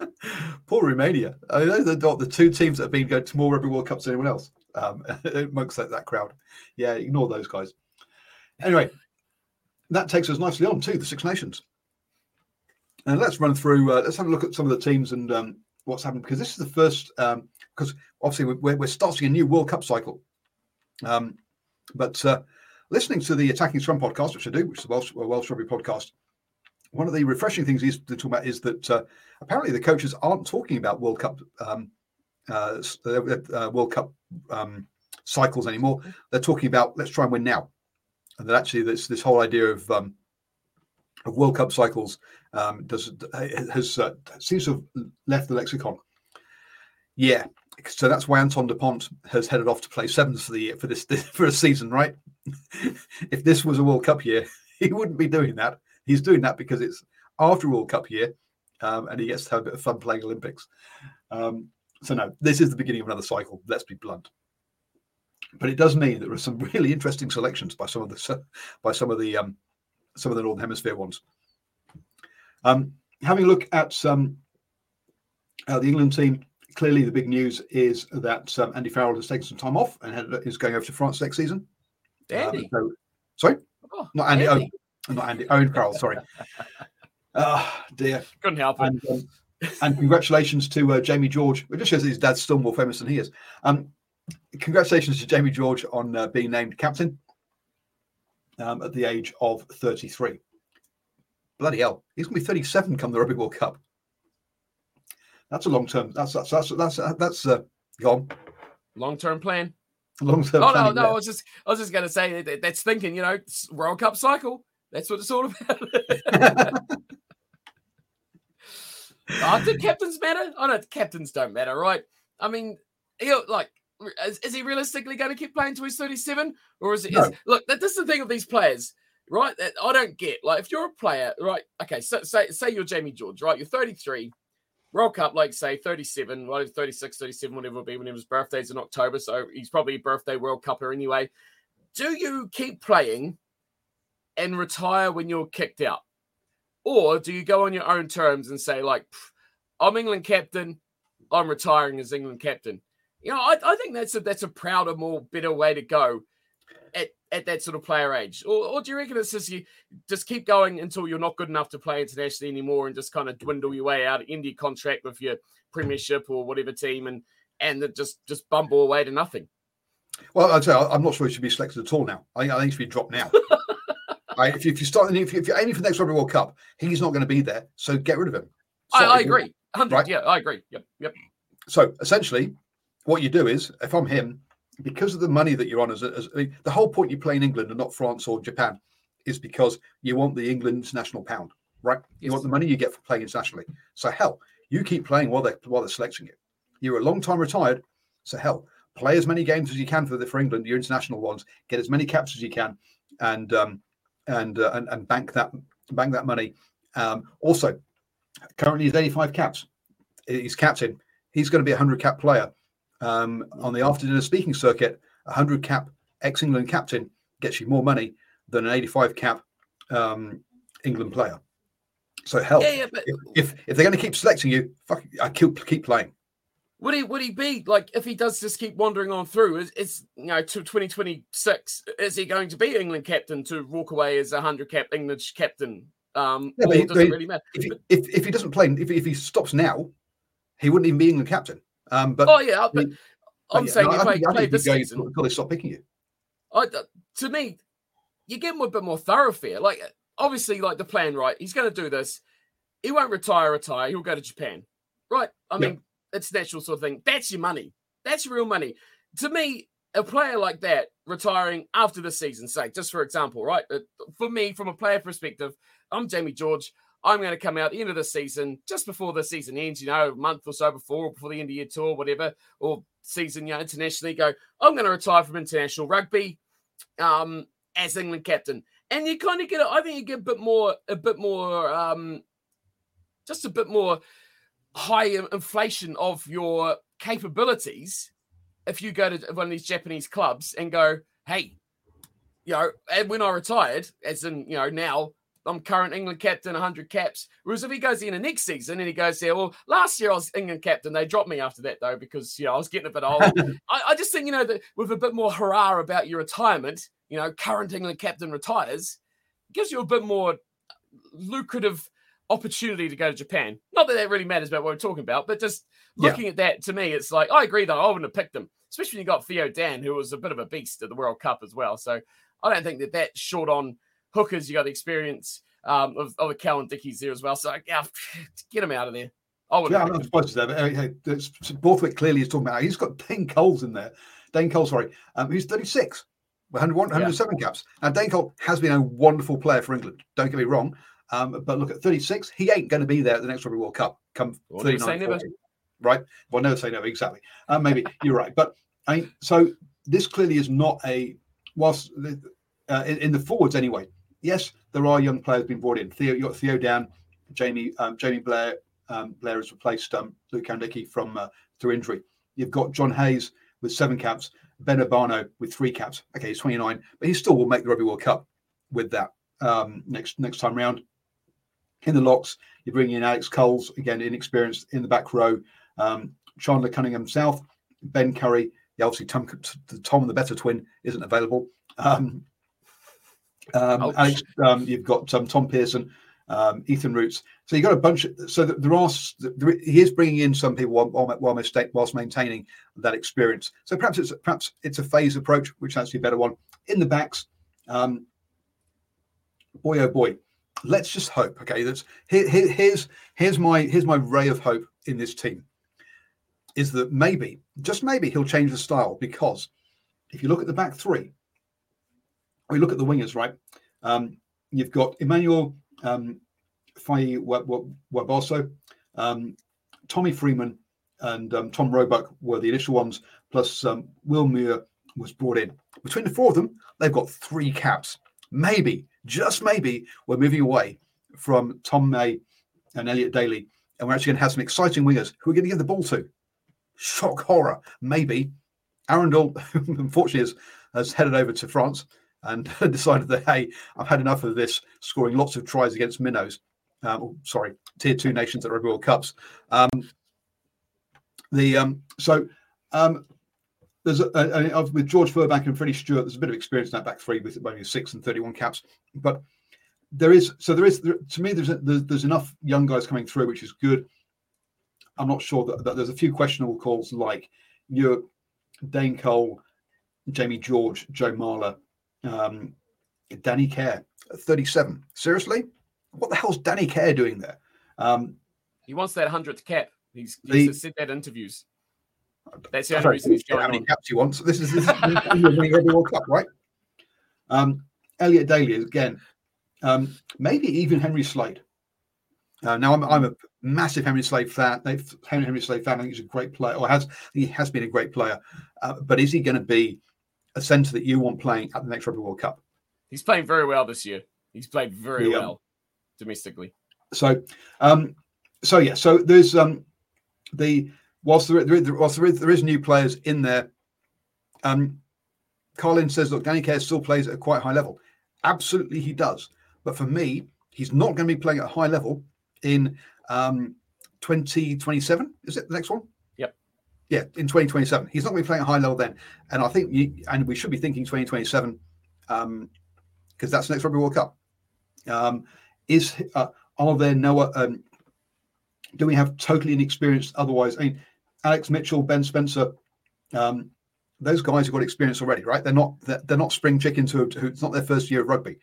poor Romania. I mean, those are the, the two teams that have been going to more Rugby World Cups than anyone else um, amongst that, that crowd. Yeah, ignore those guys. Anyway, that takes us nicely on to the Six Nations. And let's run through. Uh, let's have a look at some of the teams and um, what's happened because this is the first. Because obviously we're, we're starting a new World Cup cycle. Um, but uh, listening to the Attacking Scrum podcast, which I do, which is a Welsh, Welsh Rugby podcast, one of the refreshing things he's to talk about is that uh, apparently the coaches aren't talking about World Cup um, uh, uh, uh, World Cup um, cycles anymore. They're talking about let's try and win now, and that actually this this whole idea of um, of World Cup cycles um, does has uh, seems to have left the lexicon. Yeah, so that's why Antoine Dupont has headed off to play sevens for the year for this for a season, right? if this was a World Cup year, he wouldn't be doing that. He's doing that because it's after World Cup year, um, and he gets to have a bit of fun playing Olympics. Um, so no, this is the beginning of another cycle. Let's be blunt. But it does mean there are some really interesting selections by some of the by some of the um, some of the Northern Hemisphere ones. Um, having a look at um, uh, the England team, clearly the big news is that um, Andy Farrell has taken some time off and had- is going over to France next season. Um, so- sorry, Oh, not Andy. Andy. Oh, not Andy. Owen Farrell. Sorry. Ah, dear. Couldn't help it. And, um, and congratulations to uh, Jamie George. It just shows that his dad's still more famous than he is. Um, congratulations to Jamie George on uh, being named captain um, at the age of 33. Bloody hell, he's going to be 37 come the Rugby World Cup. That's a long term. That's that's that's that's that's, that's uh, gone. Long term plan. Long term. Oh no, no. I was just I was just going to say that, that's thinking. You know, World Cup cycle. That's what it's all about. oh, do captains matter? I know captains don't matter, right? I mean, he like is, is, he realistically going to keep playing till he's 37 or is it no. is, look this is the thing of these players right that i don't get like if you're a player right okay so say say you're jamie george right you're 33 world cup like say 37 well 36 37 whatever it'll be when his birthday's in october so he's probably a birthday world cupper anyway. Do you keep playing and retire when you're kicked out? Or do you go on your own terms and say like i'm england captain i'm retiring as england captain. You know, I, I think that's a that's a prouder, more better way to go at, at that sort of player age. Or, or do you reckon it's just you just keep going until you're not good enough to play internationally anymore and just kind of dwindle your way out in your contract with your premiership or whatever team and and just just bumble away to nothing? Well, I'd say I'm not sure he should be selected at all now. I think I think he should be dropped now. right, if, you, if you start if, you, if you're aiming for the next Rugby World Cup, he's not going to be there. So get rid of him. I, I, agree. Right? Yeah, I agree. Yep. Yep. So essentially, what you do is, if I'm him, because of the money that you're on, as, as I mean, the whole point you play in England and not France or Japan is because you want the England international pound, right? You yes. want the money you get for playing internationally. So hell, you keep playing while they while they're selecting you. You're a long time retired, so hell, play as many games as you can for the, for England, your international ones. Get as many caps as you can, and um, and, uh, and and bank that bank that money. Um, also, currently he's 85 caps. He's captain. He's going to be a 100 cap player um, on the after dinner speaking circuit, a 100 cap ex England captain gets you more money than an 85 cap um, England player. So hell, yeah, yeah, but... if, if, they're going to keep selecting you, fuck, I keep keep playing. Would he would he be like if he does just keep wandering on through? Is, is you know to 2026? Is he going to be England captain to walk away as a hundred cap English captain? Um, yeah, it doesn't really matter. If he, if, if he doesn't play, if, if he stops now, he wouldn't even be England captain. Um, but oh yeah, but I'm saying no, you play, play this season. Got to stop picking you. I, to me, you get him a bit more thoroughfare. Like obviously, like the plan, right? He's going to do this. He won't retire. Retire. He'll go to Japan, right? I mean, yeah. it's natural sort of thing. That's your money. That's real money. To me, a player like that retiring after the season, say, just for example, right? Uh, for me, from a player perspective, I'm Jamie George. I'm going to come out the end of the season, just before the season ends, you know, a month or so before, or before the end of your tour, whatever, or season, you know, internationally, go, I'm going to retire from international rugby um, as England captain. And you kind of get, I think you get a bit more, a bit more, um, just a bit more high inflation of your capabilities if you go to one of these Japanese clubs and go, hey, you know, and when I retired, as in, you know, now I'm current England captain, 100 caps. Whereas if he goes in the next season and he goes there, well, last year I was England captain. They dropped me after that though because you know I was getting a bit old. I, I, just think you know that with a bit more hurrah about your retirement, you know, current England captain retires, gives you a bit more lucrative opportunity to go to Japan. Not that that really matters about what we're talking about, but just looking yeah. at that to me, it's like I agree though. I wouldn't have picked him, especially when you got Theo Dan, who was a bit of a beast at the World Cup as well. So I don't think that that short on hookers, you got the experience um, of, of the Cowan Dickies there as well. So yeah, get him out of there. I would yeah, I'm not surprised there. But, uh, Borthwick clearly is talking about. He's got Dane Coles in there. Dan Cole, sorry, um, he's 36, 101, 107 yeah. caps. Now Dan Cole has been a wonderful player for England. Don't get me wrong, um, but look at 36. He ain't going to be there at the next Rugby World Cup. Come well, 39, right? Well, never say never. Exactly. Um, maybe you're right, but I mean, so this clearly is not a whilst uh, in, in the forwards anyway yes, there are young players being brought in. Theo, you got Theo Dan, Jamie, um, Jamie Blamire. Um, Blamire has replaced um, Luke Cowan-Dickie from uh, through injury. You've got Joe Heyes with seven caps, Beno Obano with three caps. Okay, he's 29, but he still will make the Rugby World Cup with that um, next next time round. In the locks, you're bringing in Alex Coles, again inexperienced in the back row. Um, Chandler Cunningham South, Ben Curry. Yeah, obviously Tom, Tom the better twin isn't available. Um, um, Alex, um, you've got um, Tom Pearson, um, Ethan Roots. So you've got a bunch. Of, so there are. There, he is bringing in some people while, while, mistake, whilst maintaining that experience. So perhaps it's perhaps it's a phase approach, which is actually a better one. In the backs, um, boy oh boy, let's just hope. Okay, that's here, here, here's here's my here's my ray of hope in this team is that maybe just maybe he'll change the style because if you look at the back three, we look at the wingers, right? Um, you've got Emmanuel um, Feyi-Waboso, um, Tommy Freeman, and um, Tom Roebuck were the initial ones, plus um, Will Muir was brought in. Between the four of them, they've got three caps. Maybe, just maybe, we're moving away from Tom May and Elliot Daly, and we're actually going to have some exciting wingers who we're going to give the ball to. Shock horror, maybe. Arundell, unfortunately, has, has headed over to France and decided that, hey, I've had enough of this, scoring lots of tries against minnows. Um, oh, sorry, tier two nations at Rugby World Cups. Um, the um, so um, there's a, a, a, with George Furbank and Freddie Steward. There's a bit of experience in that back three with only six and 31 caps, but there is so there is there, to me there's, there's, there's enough young guys coming through, which is good. I'm not sure that, that there's a few questionable calls like you, Dan Cole, Jamie George, Joe Marler, um, Danny Care, 37. Seriously, what the hell's Danny Care doing there? Um, he wants that hundredth cap. He's, he's the, said that in interviews. That's the only reason he's going how many caps he wants. This is this is winning every World Cup, right? Um, Elliot Daly again. Um, maybe even Henry Slade. Uh, now I'm, I'm a massive Henry Slade fan. Henry, Henry Slade fan. I think he's a great player, or has he has been a great player. Uh, but is he going to be a centre that you want playing at the next Rugby World Cup? He's playing very well this year. He's played very yeah. well domestically. So, um, so yeah. So there's um, the whilst there, there, whilst there is, there is new players in there, um, Carlin says, look, Danny Care still plays at a quite high level. Absolutely, he does. But for me, he's not going to be playing at a high level in um, 2027. Is it the next one? Yeah, in 2027. He's not going to be playing a high level then. And I think, you, and we should be thinking 2027 because um, that's the next Rugby World Cup. Um, is uh, are there no um, do we have totally inexperienced otherwise? I mean, Alex Mitchell, Ben Spencer, um, those guys have got experience already, right? They're not they're, they're not spring chickens who, who it's not their first year of rugby.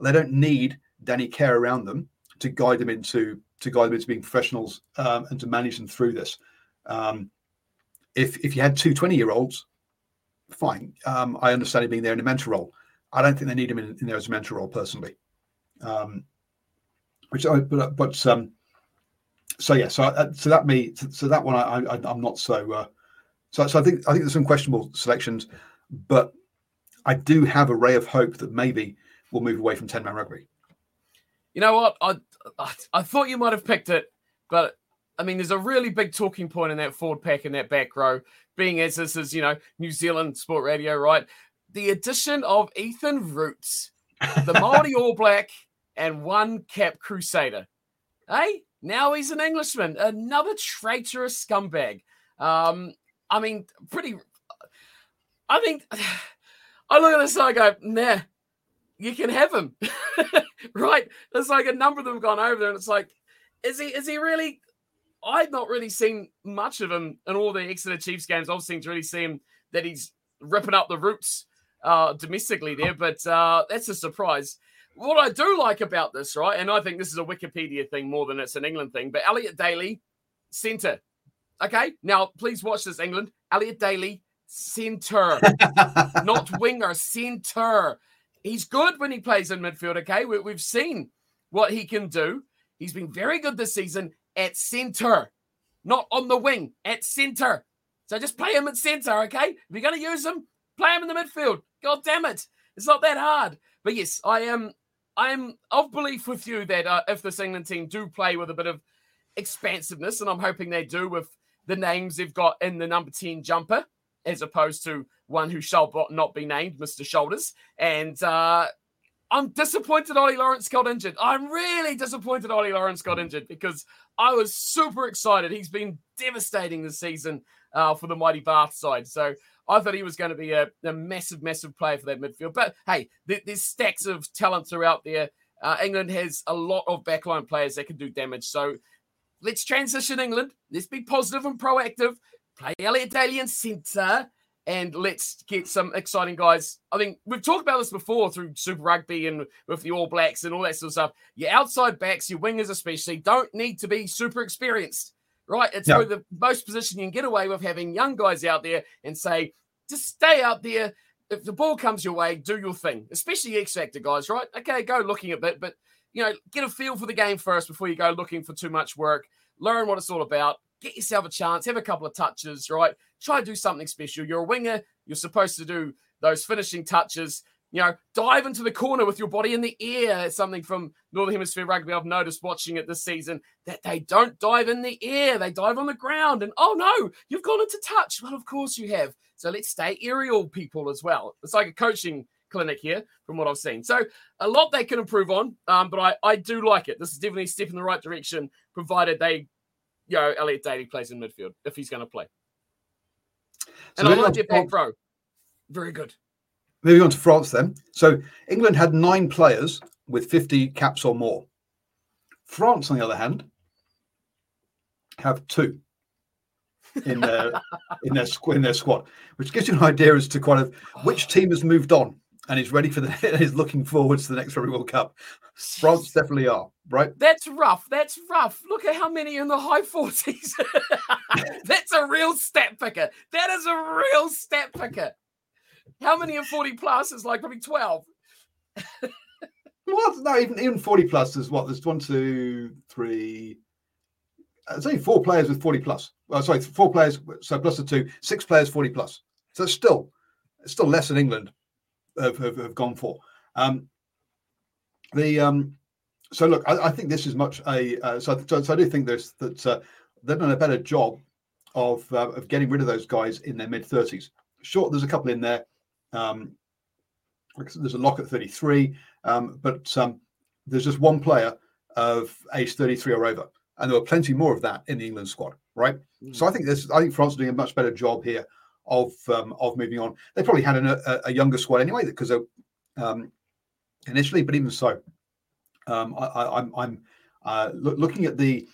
They don't need Danny Care around them to guide them into to guide them into being professionals um, and to manage them through this. Um, if if you had two 20 year olds, fine. Um, I understand it being there in a mentor role. I don't think they need him in, in there as a mentor role personally. Um, which I but but um, so yeah, so uh, so that me so that one I, I am not so uh, so so I think I think there's some questionable selections, but I do have a ray of hope that maybe we'll move away from ten man rugby. You know what? I, I I thought you might have picked it, but I mean, there's a really big talking point in that forward pack in that back row, being as this is you know New Zealand Sport Radio, right? The addition of Ethan Roots, the Maori All Black, and one cap Crusader. Hey, now he's an Englishman, another traitorous scumbag. Um, I mean, pretty. I think I look at this and I go, nah, you can have him, right? There's like a number of them gone over there, and it's like, is he? Is he really? I've not really seen much of him in all the Exeter Chiefs games. I've seen to really see him that he's ripping up the roots uh, domestically there, but uh, that's a surprise what I do like about this, right, and I think this is a Wikipedia thing more than it's an England thing, but Elliot Daly, centre. Okay, now please watch this, England. Elliot Daly, centre, not winger, centre. He's good when he plays in midfield. Okay, we, we've seen what he can do. He's been very good this season at centre, not on the wing, at centre. So just play him at centre, okay? If you're going to use him, play him in the midfield. God damn it. It's not that hard. But yes, I am I'm of belief with you that uh, if this England team do play with a bit of expansiveness, and I'm hoping they do with the names they've got in the number 10 jumper, as opposed to one who shall not be named, Mr. Shoulders. And uh, I'm disappointed Ollie Lawrence got injured. I'm really disappointed Ollie Lawrence got injured because I was super excited. He's been devastating this season uh, for the mighty Bath side. So I thought he was going to be a, a massive, massive player for that midfield. But hey, there, there's stacks of talents are out there. Uh, England has a lot of backline players that can do damage. So let's transition England. Let's be positive and proactive. Play Elliot Daly in centre and let's get some exciting guys. I think we've talked about this before through Super Rugby and with the All Blacks and all that sort of stuff. Your outside backs, your wingers especially, don't need to be super experienced, right? It's no. the most position you can get away with having young guys out there and say, just stay out there. If the ball comes your way, do your thing, especially X Factor guys, right? Okay, go looking a bit, but you know, get a feel for the game first before you go looking for too much work. Learn what it's all about get yourself a chance, have a couple of touches, right? Try to do something special. You're a winger, you're supposed to do those finishing touches. You know, dive into the corner with your body in the air. It's something from Northern Hemisphere Rugby I've noticed watching it this season that they don't dive in the air, they dive on the ground. And oh no, you've gone into touch. Well, of course you have. So let's stay aerial people as well. It's like a coaching clinic here from what I've seen. So a lot they can improve on, um, but I, I do like it. This is definitely a step in the right direction, provided they you know, Elliot Daly plays in midfield if he's going to play. And so I like Jetpack Pro. Very good. Moving on to France then. So England had nine players with 50 caps or more. France, on the other hand, have two in their in their in their squad, which gives you an idea as to kind of which team has moved on and is ready for the is looking forward to the next Rugby World Cup. France definitely are, right? That's rough. That's rough. Look at how many in the high 40s. That's a real stat picker. That is a real stat picker. How many in 40 plus is like probably 12? what? No, even, even 40 plus is what? There's one, two, three. Uh, there's only four players with 40 plus. Well, sorry, four players, so plus the two, six players 40 plus. So still, it's still less than England have, have, have gone for. Um, the um, so look, I, I, think this is much a uh, so, so, so I do think there's that uh, they've done a better job of uh, of getting rid of those guys in their mid thirties. Sure, there's a couple in there. Um, there's a lock at 33, um, but um, there's just one player of age 33 or over, and there were plenty more of that in the England squad, right? Mm. So I think this, I think France are doing a much better job here of um, of moving on. They probably had an, a, a, younger squad anyway because um, initially, but even so, um, I, am I'm, I'm uh, looking at the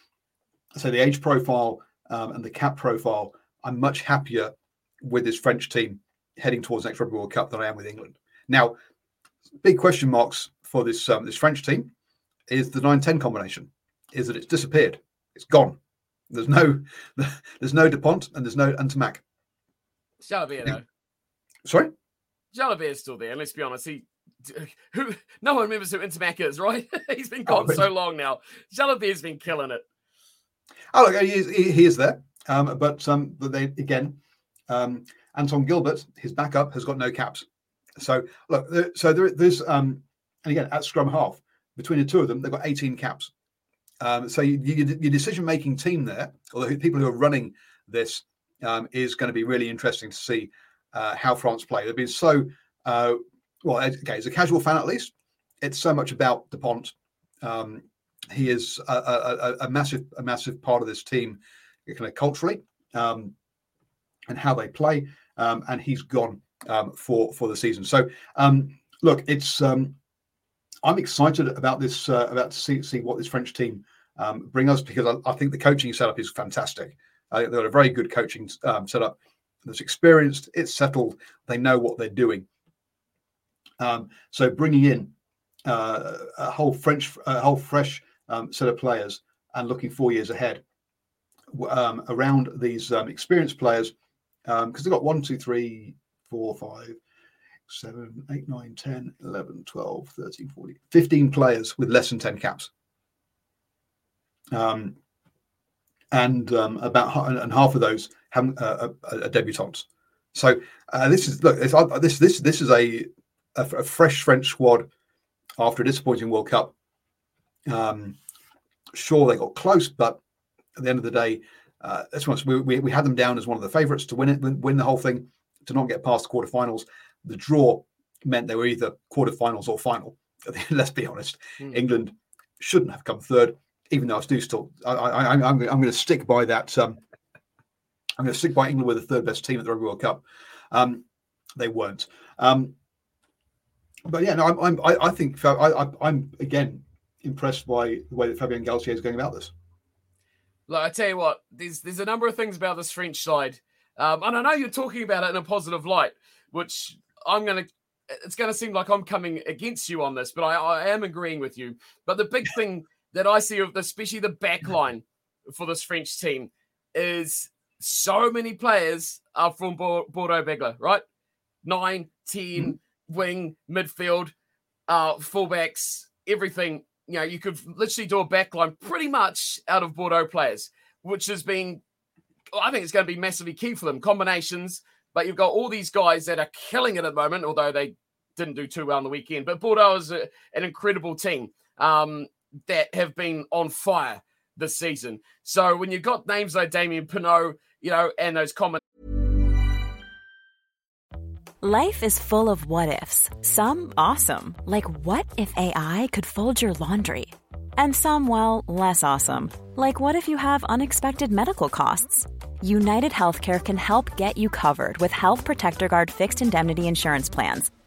say the age profile um, and the cap profile. I'm much happier with this French team heading towards next Rugby World Cup than I am with England. Now, big question marks for this um, this French team is the 9-10 combination. Is that it's disappeared? It's gone. There's no there's no Dupont and there's no Ntamack. Jalibert, though. Sorry? is still there. Let's be honest. He who no one remembers who Ntamack is, right? He's been gone oh, so long now. Jalibert's been killing it. Oh, look, he is, he, he is there. Um, but um, but they again, um, Anton Gilbert, his backup, has got no caps. So look, there, so there, there's um, and again at scrum half between the two of them, they've got 18 caps. Um, so you, you, your decision making team there, or the people who are running this, um, is going to be really interesting to see uh, how France play. They've been so uh, well. Okay, as a casual fan at least, it's so much about Dupont. Um, he is a, a, a, massive, a massive part of this team, kind of culturally, um, and how they play. Um, and he's gone um, for for the season. So um, look, it's I'm excited about this uh, about to see see what this French team bring us because I, I think the coaching setup is fantastic. Think they've got a very good coaching um, setup that's experienced, it's settled, they know what they're doing. Um, so bringing in uh, a whole French, a whole fresh um, set of players and looking four years ahead um, around these um, experienced players, because um, they've got one, two, three, four, five, seven, eight, nine, 10, 11, 12, 13, 14, 15 players with less than 10 caps. Um, and um, about and half of those have uh, are, debutantes. So uh, this is look uh, this this this is a, a, a fresh French squad after a disappointing World Cup. Um, sure, they got close, but at the end of the day, uh, this was we, we, we had them down as one of the favourites to win it, win, win the whole thing, to not get past the quarterfinals. The draw meant they were either quarterfinals or final. Let's be honest, mm. England shouldn't have come third even though I do still, I, I, I'm, I'm going to stick by that. Um, I'm going to stick by England with the third best team at the Rugby World Cup. Um, they weren't. Um, but yeah, no, I'm, I'm I, I think I, am again impressed by the way that Fabien Galthié is going about this. Look, I tell you what, there's there's a number of things about this French side Um, and I know you're talking about it in a positive light, which I'm going to. It's going to seem like I'm coming against you on this, but I, I am agreeing with you. But the big thing that I see of, especially the back line for this French team, is so many players are from Bordeaux Bègles, right? Nine, 10, mm-hmm. wing, midfield, uh, fullbacks, everything. You know, you could literally do a backline pretty much out of Bordeaux players, which has been, I think it's going to be massively key for them. Combinations, but you've got all these guys that are killing it at the moment, although they didn't do too well on the weekend. But Bordeaux is a, an incredible team um, that have been on fire this season. So when you've got names like Damien Penaud, you know, and those common. Life is full of what ifs. Some awesome, like what if AI could fold your laundry? And some, well, less awesome, like what if you have unexpected medical costs? United Healthcare can help get you covered with Health Protector Guard fixed indemnity insurance plans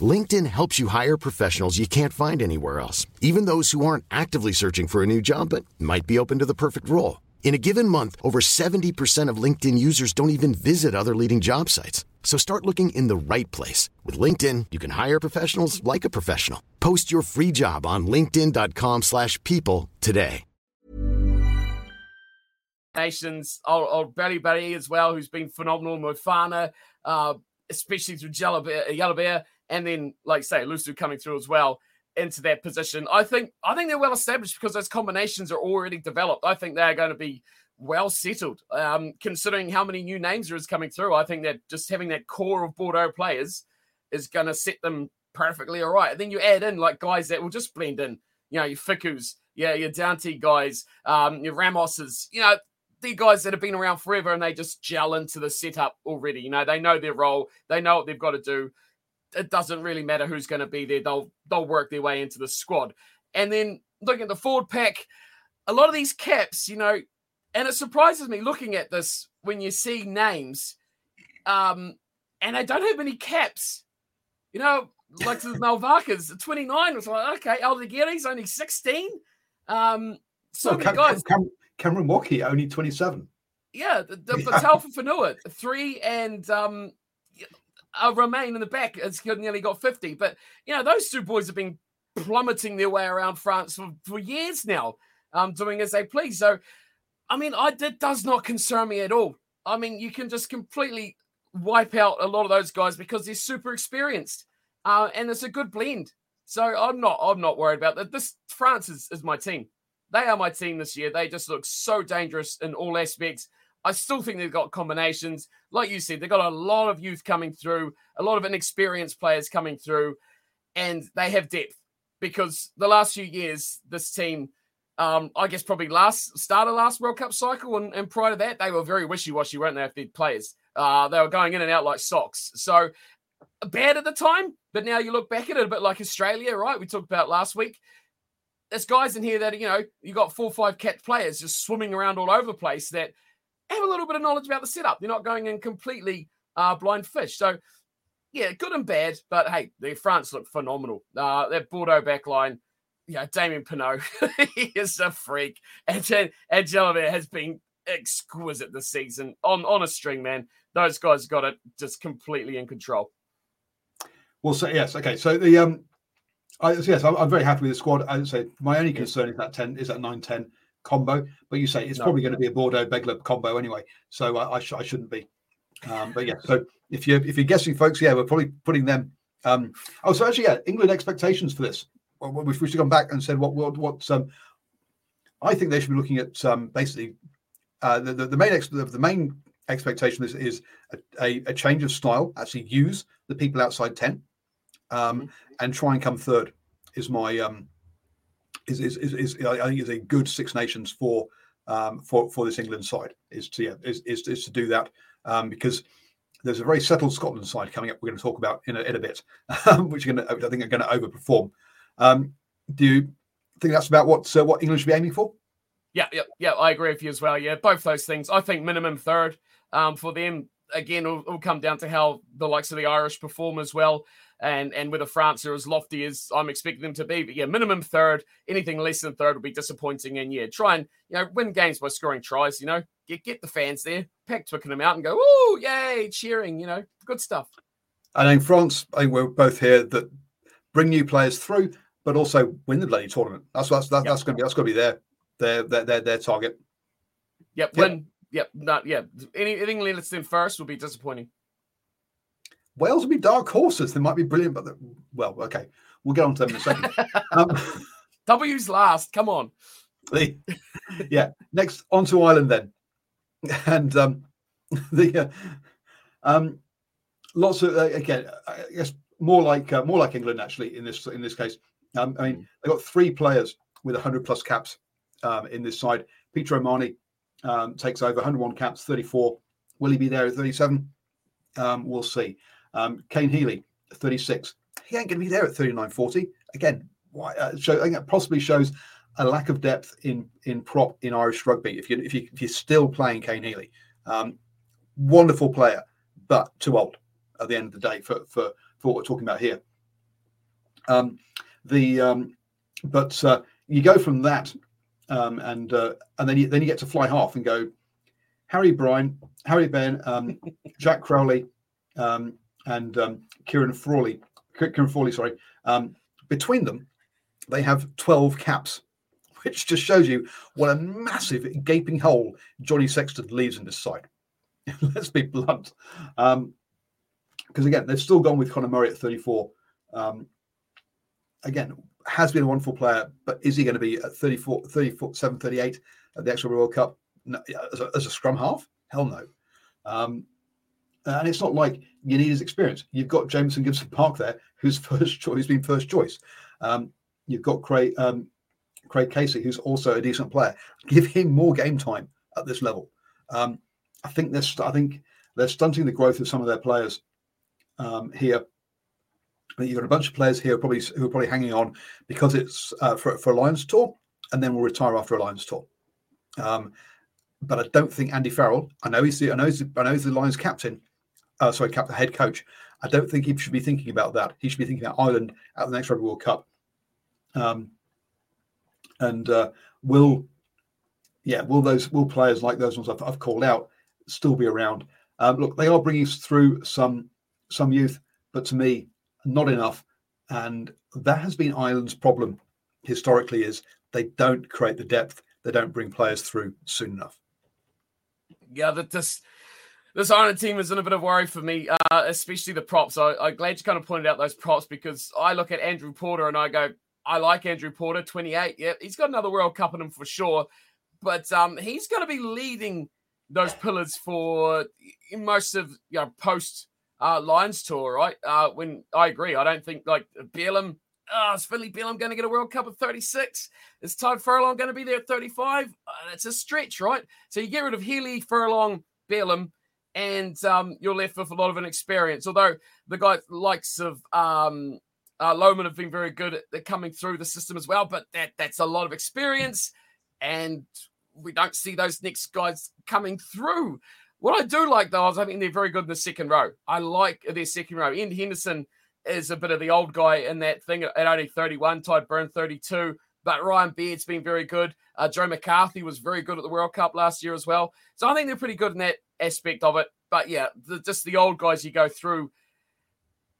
LinkedIn helps you hire professionals you can't find anywhere else, even those who aren't actively searching for a new job but might be open to the perfect role. In a given month, over 70% of LinkedIn users don't even visit other leading job sites. So start looking in the right place. With LinkedIn, you can hire professionals like a professional. Post your free job on linkedin.com slash people today. Nations, old, old Barry Barry as well, who's been phenomenal. Moefana, uh, especially through Jalibert and then, like say, Lucu coming through as well into that position. I think I think they're well established because those combinations are already developed. I think they're going to be well settled. Um, considering how many new names there is coming through, I think that just having that core of Bordeaux players is going to set them perfectly all right. And then you add in like guys that will just blend in. You know, your Fickous, yeah, your Danty guys, um, your Ramoses, you know, the guys that have been around forever and they just gel into the setup already. You know, they know their role, they know what they've got to do it doesn't really matter who's going to be there. They'll they'll work their way into the squad. And then looking at the forward pack, a lot of these caps, you know, and it surprises me looking at this when you see names, um, and they don't have any caps. You know, like the Mauvakas, 29 was like, okay, Aldegheri's only 16. Um, so well, many guys. Cam- Cameron Woki, only 27. Yeah, the, the, the Fanua, three, and um, uh, Romain in the back has nearly got 50. But, you know, those two boys have been plummeting their way around France for, for years now, um, doing as they please. So, I mean, I, it does not concern me at all. I mean, you can just completely wipe out a lot of those guys because they're super experienced, uh, and it's a good blend. So I'm not I'm not worried about that. This France is, is my team. They are my team this year. They just look so dangerous in all aspects. I still think they've got combinations. Like you said, they've got a lot of youth coming through, a lot of inexperienced players coming through, and they have depth because the last few years, this team, um, I guess probably last started last World Cup cycle, and, and prior to that, they were very wishy washy, weren't they? If they players, uh, they were going in and out like socks. So bad at the time, but now you look back at it a bit like Australia, right? We talked about last week. There's guys in here that you know you got four, five cat players just swimming around all over the place that have a little bit of knowledge about the setup. They're not going in completely uh, blind fish. So, yeah, good and bad. But hey, the France look phenomenal. Uh, that Bordeaux backline, yeah, Damien Penaud, he is a freak. And, and has been exquisite this season on, on a string, man. Those guys got it just completely in control. Well, so yes, okay. So the um, I, yes, I'm, I'm very happy with the squad. I would say my only concern is that ten is that nine ten combo. But you say it's no. probably going to be a Bordeaux Bègles combo anyway, so I, I, sh- I shouldn't be. Um, but yeah, so if you if you're guessing, folks, yeah, we're probably putting them. Um, oh, so actually, yeah, England expectations for this. Well, we should have gone back and said what what what. Um, I think they should be looking at um, basically uh, the, the, the main ex- the, the main expectation is, is a, a, a, change of style. Actually, use the people outside ten, um, mm-hmm. and try and come third. Is my um, is is, is, is I think is a good Six Nations for um, for for this England side is to yeah is is, is to do that um, because there's a very settled Scotland side coming up. We're going to talk about in a, in a bit, which to, I think are going to overperform. Um, do you, think that's about what uh, what England should be aiming for. Yeah, yeah, yeah. I agree with you as well. Yeah, both those things. I think minimum third um, for them. Again, it'll, it'll come down to how the likes of the Irish perform as well and and whether France are as lofty as I'm expecting them to be. But yeah, minimum third. Anything less than third will be disappointing. And yeah, try and you know win games by scoring tries. You know, get get the fans there, pack Twickenham out, and go, oh yay, cheering. You know, good stuff. I think France. I think we're both here that bring new players through, but also win the bloody tournament. That's that's that, yep. that's going to be that's going to be their their their their, their target. Yep. Win. Yep. Not. Yeah. Anything less than first will be disappointing. Wales will be dark horses. They might be brilliant, but well, okay, we'll get on to them in a second. um, W's last. Come on. The, yeah. Next, on to Ireland then, and um, the uh, um, lots of uh, again, I guess more like uh, more like England actually in this in this case. Um, I mean, mm. they got three players with 100 plus caps um, in this side. Peter O'Mahony um, takes over 101 caps, 34. Will he be there at 37? Um, we'll see. Um, Cian Healy, 36. He ain't going to be there at 39 40. Again, why, uh, show, I think that possibly shows a lack of depth in in prop in Irish rugby. If you if you if you're still playing Cian Healy, um, wonderful player, but too old at the end of the day for for for what we're talking about here. Um, the um, but uh, you go from that, um, and uh, and then you then you get to fly half and go Harry Byrne, Harry Ben, um, Jack Crowley, um, and um, Ciarán Frawley. Ciarán Frawley, sorry. Um, between them, they have 12 caps, which just shows you what a massive gaping hole Johnny Sexton leaves in this side. Let's be blunt. Because um, again, they've still gone with Conor Murray at 34. Um, again, has been a wonderful player, but is he going to be at 34, 37, 38 at the actual World Cup no, as, a, as, a, scrum half? Hell no. And it's not like you need his experience. You've got Jamison Gibson-Park there, who's first choice, who's been first choice. Um, you've got Craig, um, Craig Casey, who's also a decent player. Give him more game time at this level. Um, I think they're, I think they're stunting the growth of some of their players um, here. You've got a bunch of players here probably who are probably hanging on because it's uh, for for a Lions tour, and then will retire after a Lions tour. Um, but I don't think Andy Farrell. I know he's the, I know he's, I know he's the Lions captain uh, sorry, captain, head coach. I don't think he should be thinking about that. He should be thinking about Ireland at the next Rugby World Cup. Um, and uh, will, yeah, will those will players like those ones I've, I've called out still be around? Um, look, they are bringing through some some youth, but to me, not enough. And that has been Ireland's problem historically: is they don't create the depth, they don't bring players through soon enough. Yeah, that just this Ireland team is in a bit of worry for me, uh, especially the props. I, I'm glad you kind of pointed out those props because I look at Andrew Porter and I go, I like Andrew Porter, 28. Yeah, he's got another World Cup in him for sure, but um, he's going to be leading those pillars for most of you know post uh, Lions tour, right? Uh, when I agree, I don't think like Bealham. Oh, is Philly Bealham going to get a World Cup at 36? Is Tadhg Furlong going to be there at 35? Uh, that's a stretch, right? So you get rid of Healy, Furlong, Bealham, and um, you're left with a lot of inexperience. Although the guys likes of um, uh, Loughman have been very good at, coming through the system as well, but that that's a lot of experience, and we don't see those next guys coming through. What I do like though is I think they're very good in the second row. I like their second row. Iain Henderson is a bit of the old guy in that thing at only 31, Tadhg Beirne 32. But Ryan Baird's been very good. Uh, Joe McCarthy was very good at the World Cup last year as well. So I think they're pretty good in that aspect of it. But yeah, the, just the old guys you go through.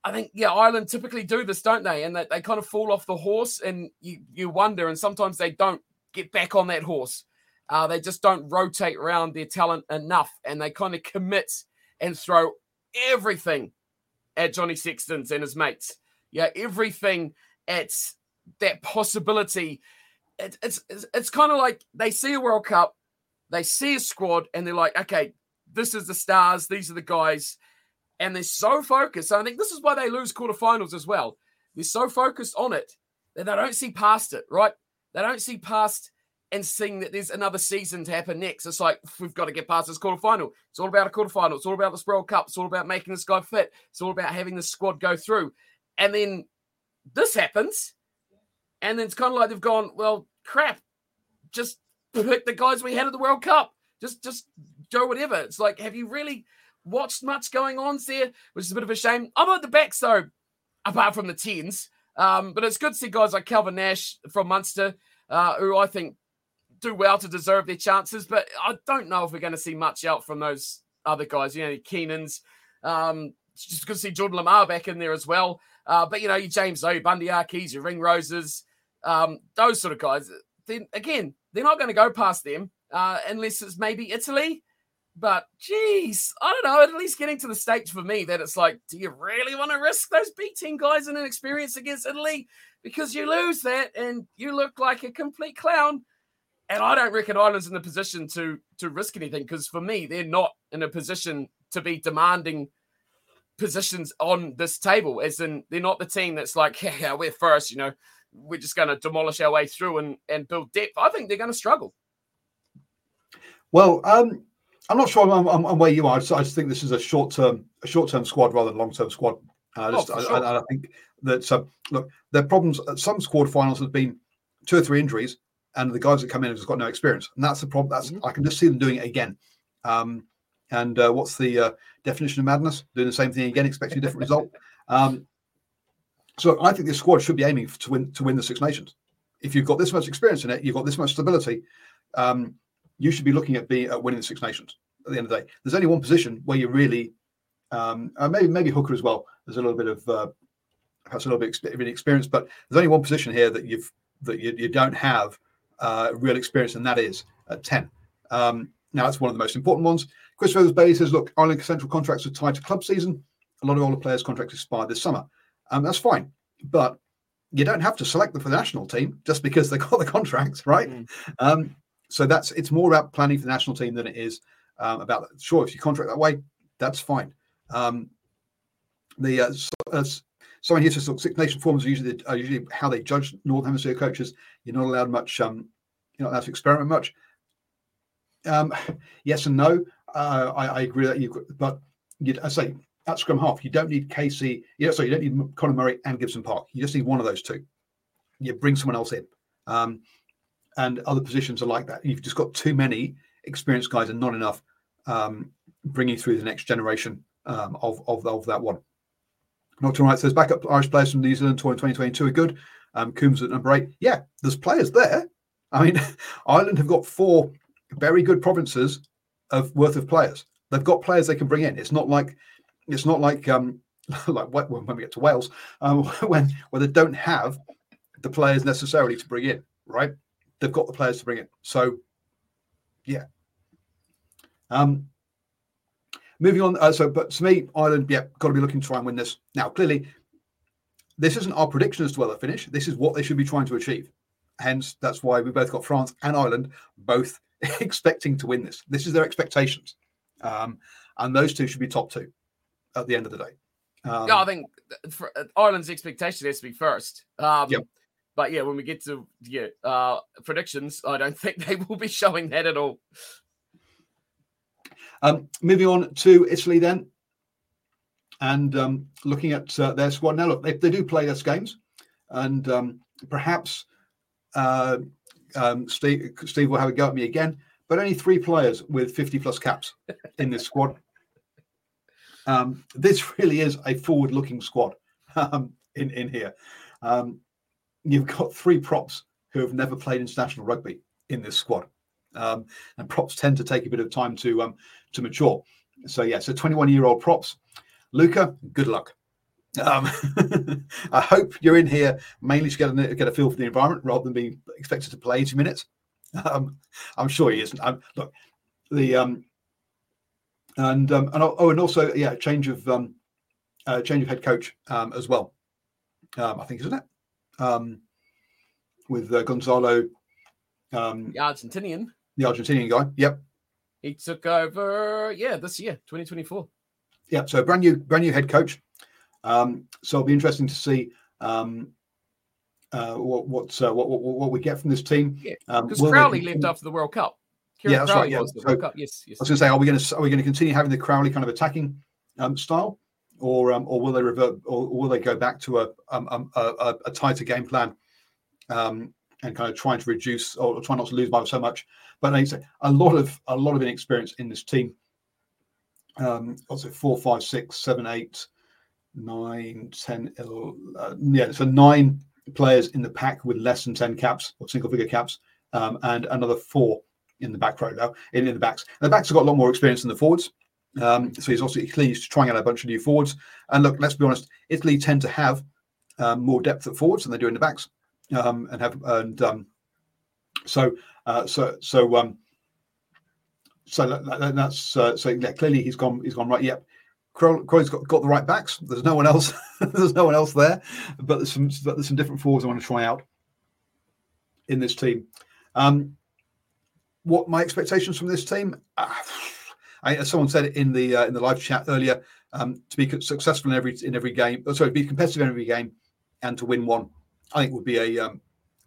I think yeah, Ireland typically do this, don't they? And that they kind of fall off the horse, and you you wonder, and sometimes they don't get back on that horse. Uh, they just don't rotate around their talent enough, and they kind of commit and throw everything at Johnny Sexton's and his mates. Yeah, everything at that possibility. It, it's it's, it's kind of like they see a World Cup, they see a squad, and they're like, okay, this is the stars, these are the guys, and they're so focused. I think this is why they lose quarterfinals as well. They're so focused on it that they don't see past it, right? They don't see past and seeing that there's another season to happen next. It's like we've got to get past this quarterfinal. It's all about a quarterfinal. It's all about the World Cup. It's all about making this guy fit. It's all about having the squad go through. And then this happens, And then it's kind of like they've gone, well, crap, just pick the guys we had at the World Cup. Just, just go whatever. It's like, have you really watched much going on there? Which is a bit of a shame. I'm at the back, though, apart from the tens. Um, but it's good to see guys like Calvin Nash from Munster, uh, who I think do well to deserve their chances. But I don't know if we're going to see much out from those other guys. You know, Keenan's. Um, just good to see Jordan Larmour back in there as well. Uh, but you know, you James O, Bundee Akis, your Ringroses, um, those sort of guys. Then again, they're not going to go past them uh, unless it's maybe Italy. But geez, I don't know. At least getting to the stage for me that it's like, do you really want to risk those B team guys in an experience against Italy? Because you lose that and you look like a complete clown. And I don't reckon Ireland's in the position to to risk anything because for me, they're not in a position to be demanding positions on this table. As in, they're not the team that's like, yeah, yeah we're first, you know, we're just going to demolish our way through and, and build depth. I think they're going to struggle. Well, um, I'm not sure I'm, I'm, I'm where you are. I just, I just, think this is a short term, a short term squad rather than long term squad. I just, oh, sure. I, I, think that uh, look, their problems at some squad finals have been two or three injuries, and the guys that come in have just got no experience, and that's the problem. That's mm-hmm. I can just see them doing it again. Um, and uh, what's the uh, definition of madness? Doing the same thing again, expecting a different result. Um, so I think this squad should be aiming to win to win the Six Nations. If you've got this much experience in it, you've got this much stability. Um, you should be looking at being at winning the Six Nations. At the end of the day, there's only one position where you really, um, uh, maybe maybe hooker as well. There's a little bit of uh, perhaps a little bit of experience, but there's only one position here that you've that you, you don't have uh, real experience, and that is at ten. Um, now that's one of the most important ones. Chris Feathers Bailey says, look, Ireland central contracts are tied to club season. A lot of older players' contracts expire this summer. Um, that's fine. But you don't have to select them for the national team just because they got the contracts, right? Mm. Um, so that's it's more about planning for the national team than it is um, about sure if you contract that way, that's fine. Um, the uh, uh, someone here says Six Nation forms are usually are usually how they judge Northern Hemisphere coaches. You're not allowed much. Um, you're not allowed to experiment much. Um, yes and no. Uh, I, I, agree that you, but you, I say at scrum half, you don't need Casey. Yeah, so you don't need Conor Murray and Gibson Park. You just need one of those two. You bring someone else in, um, and other positions are like that. You've just got too many experienced guys and not enough um, bringing through the next generation um, of, of, of that one. Nocturne Wright says backup Irish players from New Zealand tour in 2022 are good. Um, Coombes at number eight. Yeah, there's players there. I mean, Ireland have got four very good provinces of worth of players. They've got players they can bring in. It's not like it's not like um like when we get to Wales um, when when they don't have the players necessarily to bring in. Right? They've got the players to bring it. So yeah. Um. Moving on. Uh, so, but to me, Ireland, yeah, got to be looking to try and win this. Now, clearly, this isn't our prediction as to where they finish. This is what they should be trying to achieve. Hence, that's why we both got France and Ireland both expecting to win this. This is their expectations, um, and those two should be top two at the end of the day. Um, yeah, I think for uh, Ireland's expectation has to be first. Um, yep. But yeah, when we get to yeah uh, predictions, I don't think they will be showing that at all. Um, moving on to Italy then, and um, looking at uh, their squad now. Look, they, they do play us games, and um, perhaps uh, um, Steve, Steve will have a go at me again, but only three players with 50 plus caps in this squad. Um, this really is a forward looking squad um, in, in here. Um, you've got three props who have never played international rugby in this squad. Um, and props tend to take a bit of time to um, to mature. So, yeah, so 21 year old props. Luca, good luck. Um, I hope you're in here mainly to get a, get a feel for the environment rather than being expected to play 80 minutes. Um, I'm sure he isn't. Um, look, the um, and and oh, and also yeah, change of uh, change of head coach as well. I think isn't it? Um, with uh, Gonzalo, um, the Argentinian, the Argentinian guy. Yep, he took over. Yeah, this year, 2024. Yeah, so brand new brand new head coach. Um, so it'll be interesting to see um, uh, what what, uh, what, what, what we get from this team. Because um, Crowley left after the World Cup. Kieran yeah, that's Crowley right. Yeah. So, yes, yes. I was going to say, are we going to are we going to continue having the Crowley kind of attacking um, style, or um, or will they revert, or, will they go back to a um, um a, a, a tighter game plan um, and kind of trying to reduce or try not to lose by so much. But like say, a lot of a lot of inexperience in this team. Um, what's it? Four, five, six, seven, eight, nine, ten. Uh, yeah, so nine players in the pack with less than ten caps or single figure caps, um, and another four in the back row now in, in the backs. And the backs have got a lot more experience than the forwards. Um, so he's also he's trying out a bunch of new forwards. And look, let's be honest, Italy tend to have um, more depth at forwards than they do in the backs, um, and have and um, so uh, so so um, so that, that's uh, so yeah, clearly he's gone he's gone right. Yep, Croyd's got, got the right backs. There's no one else. there's no one else there, but there's some but there's some different forwards I want to try out in this team. Um, what my expectations from this team? Uh, I, as someone said in the uh, in the live chat earlier, um, to be successful in every in every game, oh, sorry, be competitive in every game, and to win one, I think would be a um,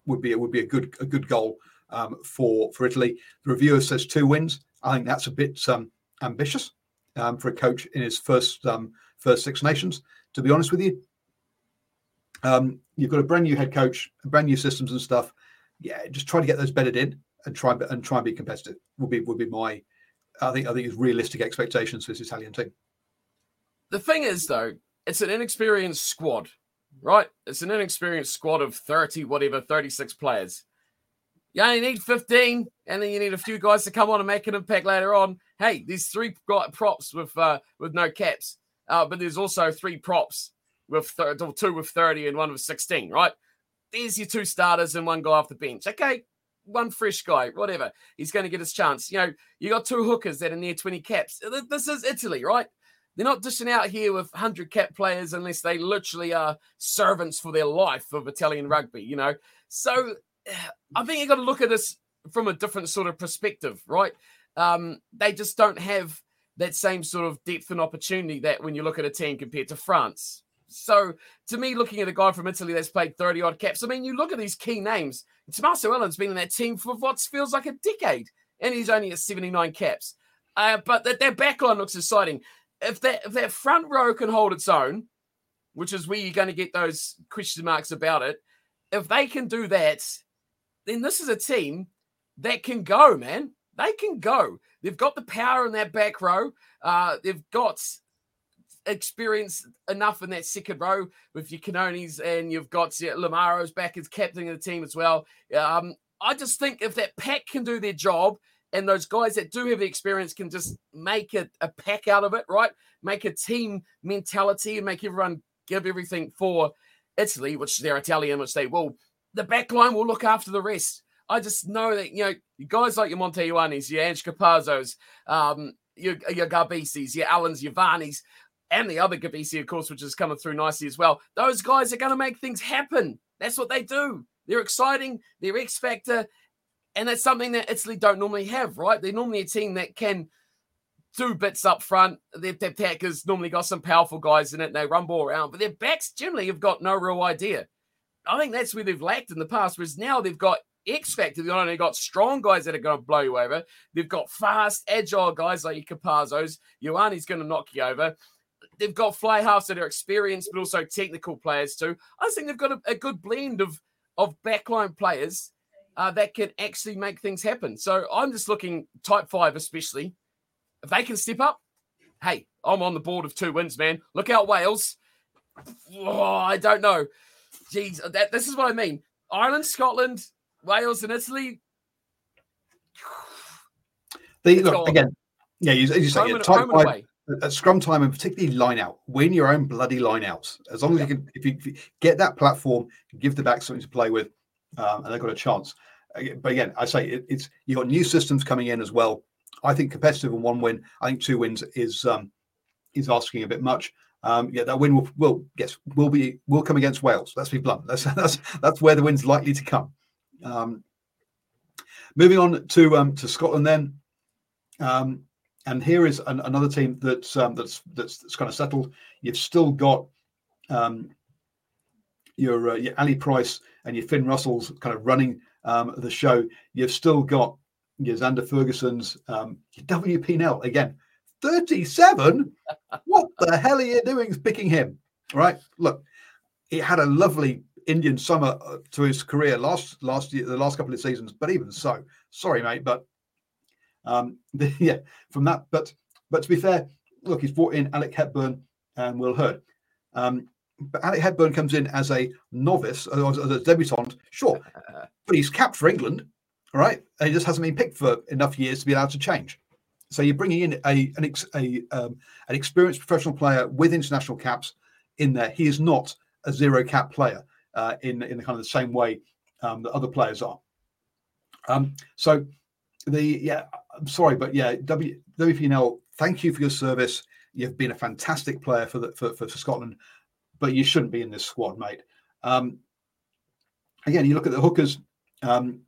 would be would be a good a good goal um, for for Italy. The reviewer says two wins. I think that's a bit um, ambitious um, for a coach in his first um, first Six Nations. To be honest with you, you've got a brand new head coach, brand new systems and stuff. Yeah, just try to get those bedded in and try and try and be competitive. Would be would be my I think I think it's realistic expectations for this Italian team. The thing is, though, it's an inexperienced squad, right? It's an inexperienced squad of thirty, whatever, thirty-six players. You only need fifteen, and then you need a few guys to come on and make an impact later on. Hey, there's three props with uh, with no caps, uh, but there's also three props with th- two with thirty and one with sixteen, right? There's your two starters and one guy off the bench. Okay, one fresh guy, whatever. He's going to get his chance. You know, you got two hookers that are near 20 caps. This is Italy, right? They're not dishing out here with 100 cap players unless they literally are servants for their life of Italian rugby, you know? So I think you've got to look at this from a different sort of perspective, right? Um, they just don't have that same sort of depth and opportunity that when you look at a team compared to France. So to me, looking at a guy from Italy that's played 30 odd caps, I mean, you look at these key names. Tommaso Allan's been in that team for what feels like a decade, and he's only at 79 caps. Uh, but that their backline looks exciting. If that if that front row can hold its own, which is where you're going to get those question marks about it, if they can do that, then this is a team that can go, man. They can go. They've got the power in that back row. Uh, they've got experience enough in that second row with your Cannones and you've got your Lamaro's back as captain of the team as well. Um, I just think if that pack can do their job and those guys that do have the experience can just make a, a pack out of it, right? Make a team mentality and make everyone give everything for Italy, which they're Italian, which they will. The back line will look after the rest. I just know that, you know, guys like your Monty Ioanes, your Ange Capuozzos, um, your, your Garbisis, your Allans, your Varneys, and the other Garbisi, of course, which is coming through nicely as well. Those guys are going to make things happen. That's what they do. They're exciting, they're X Factor, and that's something that Italy don't normally have, right? They're normally a team that can do bits up front. Their, their packers normally got some powerful guys in it and they rumble around, but their backs generally have got no real idea. I think that's where they've lacked in the past, whereas now they've got X Factor. They've not only got strong guys that are going to blow you over, they've got fast, agile guys like your Capuozzos. Ioane's going to knock you over they've got fly halves that are experienced, but also technical players too. I think they've got a, a good blend of of backline players uh, that can actually make things happen. So I'm just looking type five, especially if they can step up. Hey, I'm on the board of two wins, man. Look out, Wales. Oh, I don't know. Jeez, that, this is what I mean. Ireland, Scotland, Wales, and Italy. The, look, again, yeah, you, you say, yeah, type five, at scrum time and particularly line out, win your own bloody line outs. As long as yeah. you can, if you, if you, get that platform, give the back something to play with, um, and they've got a chance. But again, I say it, it's you got new systems coming in as well. I think competitive and one win. I think two wins is um, is asking a bit much. Um, yeah, that win will, will yes will be will come against Wales. Let's be blunt. That's that's that's where the win's likely to come. Um, moving on to um, to Scotland then. And here is an, another team that's um, that's that's that's kind of settled. You've still got um, your uh, your Ali Price and your Finn Russells kind of running um, the show. You've still got your Zander Fagerson's um, your WP Nel again. 37? what the hell are you doing picking him? Right? Look, he had a lovely Indian summer uh, to his career last last year, the last couple of seasons. But even so, sorry, mate, but um, the, yeah, from that. But but to be fair, look, he's brought in Alec Hepburn and Will Hurd. Um, but Alec Hepburn comes in as a novice, uh, as a debutant, sure, but he's capped for England, all right, and he just hasn't been picked for enough years to be allowed to change. So you're bringing in a an, ex, a, um, an experienced professional player with international caps in there. He is not a zero cap player uh, in in the kind of the same way um, that other players are. Um, so the yeah, I'm sorry, but yeah, w, WP Nel, thank you for your service. You've been a fantastic player for the for, for, for Scotland, but you shouldn't be in this squad, mate. Um, again, you look at the hookers. Um,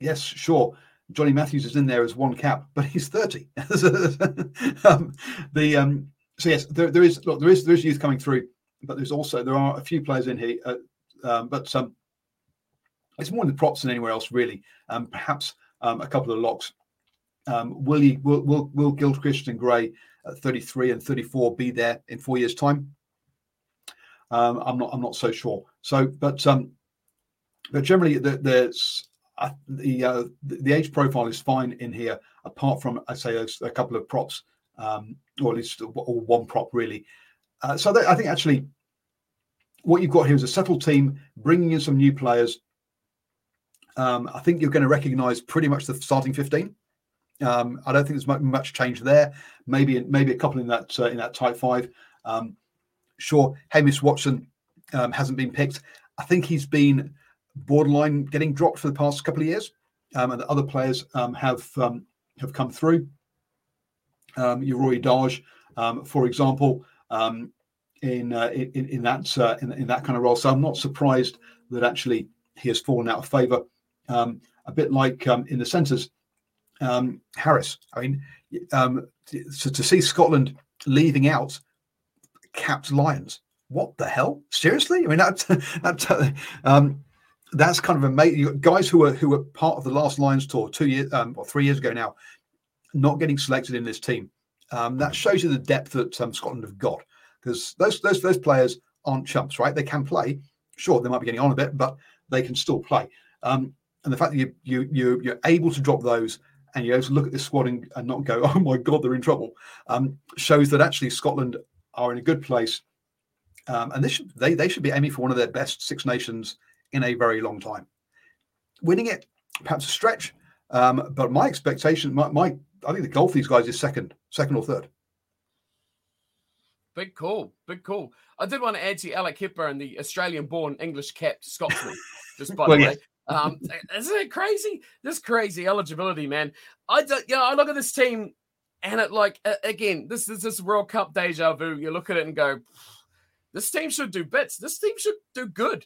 yes, sure. Johnny Matthews is in there as one cap, but he's 30. um, the um, so yes, there, there is look, there is there is youth coming through, but there's also there are a few players in here, uh, um, but um, it's more in the props than anywhere else really. Um, perhaps um, a couple of locks. Um, will he will will will Gilchrist and Gray at 33 and 34 be there in four years' time? Um, I'm not I'm not so sure. So, but um, but generally, the, there's uh, the uh, the age profile is fine in here, apart from I say a, a couple of props, um, or at least or one prop really. Uh, so that, I think actually, what you've got here is a settled team, bringing in some new players. Um, I think you're going to recognise pretty much the starting fifteen. Um, I don't think there's much, change there. Maybe maybe a couple in that uh, in that tight five. Um, sure, Hamish Watson um, hasn't been picked. I think he's been borderline getting dropped for the past couple of years, um, and the other players um, have um, have come through. Um, Darge, um, for example, in, uh, in, in that uh, in, in, that kind of role. So I'm not surprised that actually he has fallen out of favour. A bit like in the centres, Harris. I mean, so to see Scotland leaving out capped Lions. What the hell? Seriously? I mean, that, that um, that's kind of amazing. Guys who were who were part of the last Lions tour two years um, or three years ago now, not getting selected in this team. Um, that shows you the depth that um, Scotland have got because those those those players aren't chumps, right? They can play. Sure, they might be getting on a bit, but they can still play. Um, and the fact that you you you you're able to drop those and you're able to look at this squad and, and not go, oh my god, they're in trouble, um, shows that actually Scotland are in a good place. Um, and this should, they they should be aiming for one of their best Six Nations in a very long time. Winning it, perhaps a stretch, um, but my expectation, my, my I think the goal for these guys is second, second or third. Big call, big call. I did want to add to Alec Hepburn, the Australian-born English-capped Scotsman. just by well, the way, um, isn't it crazy? This crazy eligibility, man. I do, you know, I look at this team, and it like again, this is this World Cup deja vu. You look at it and go, this team should do bits. This team should do good.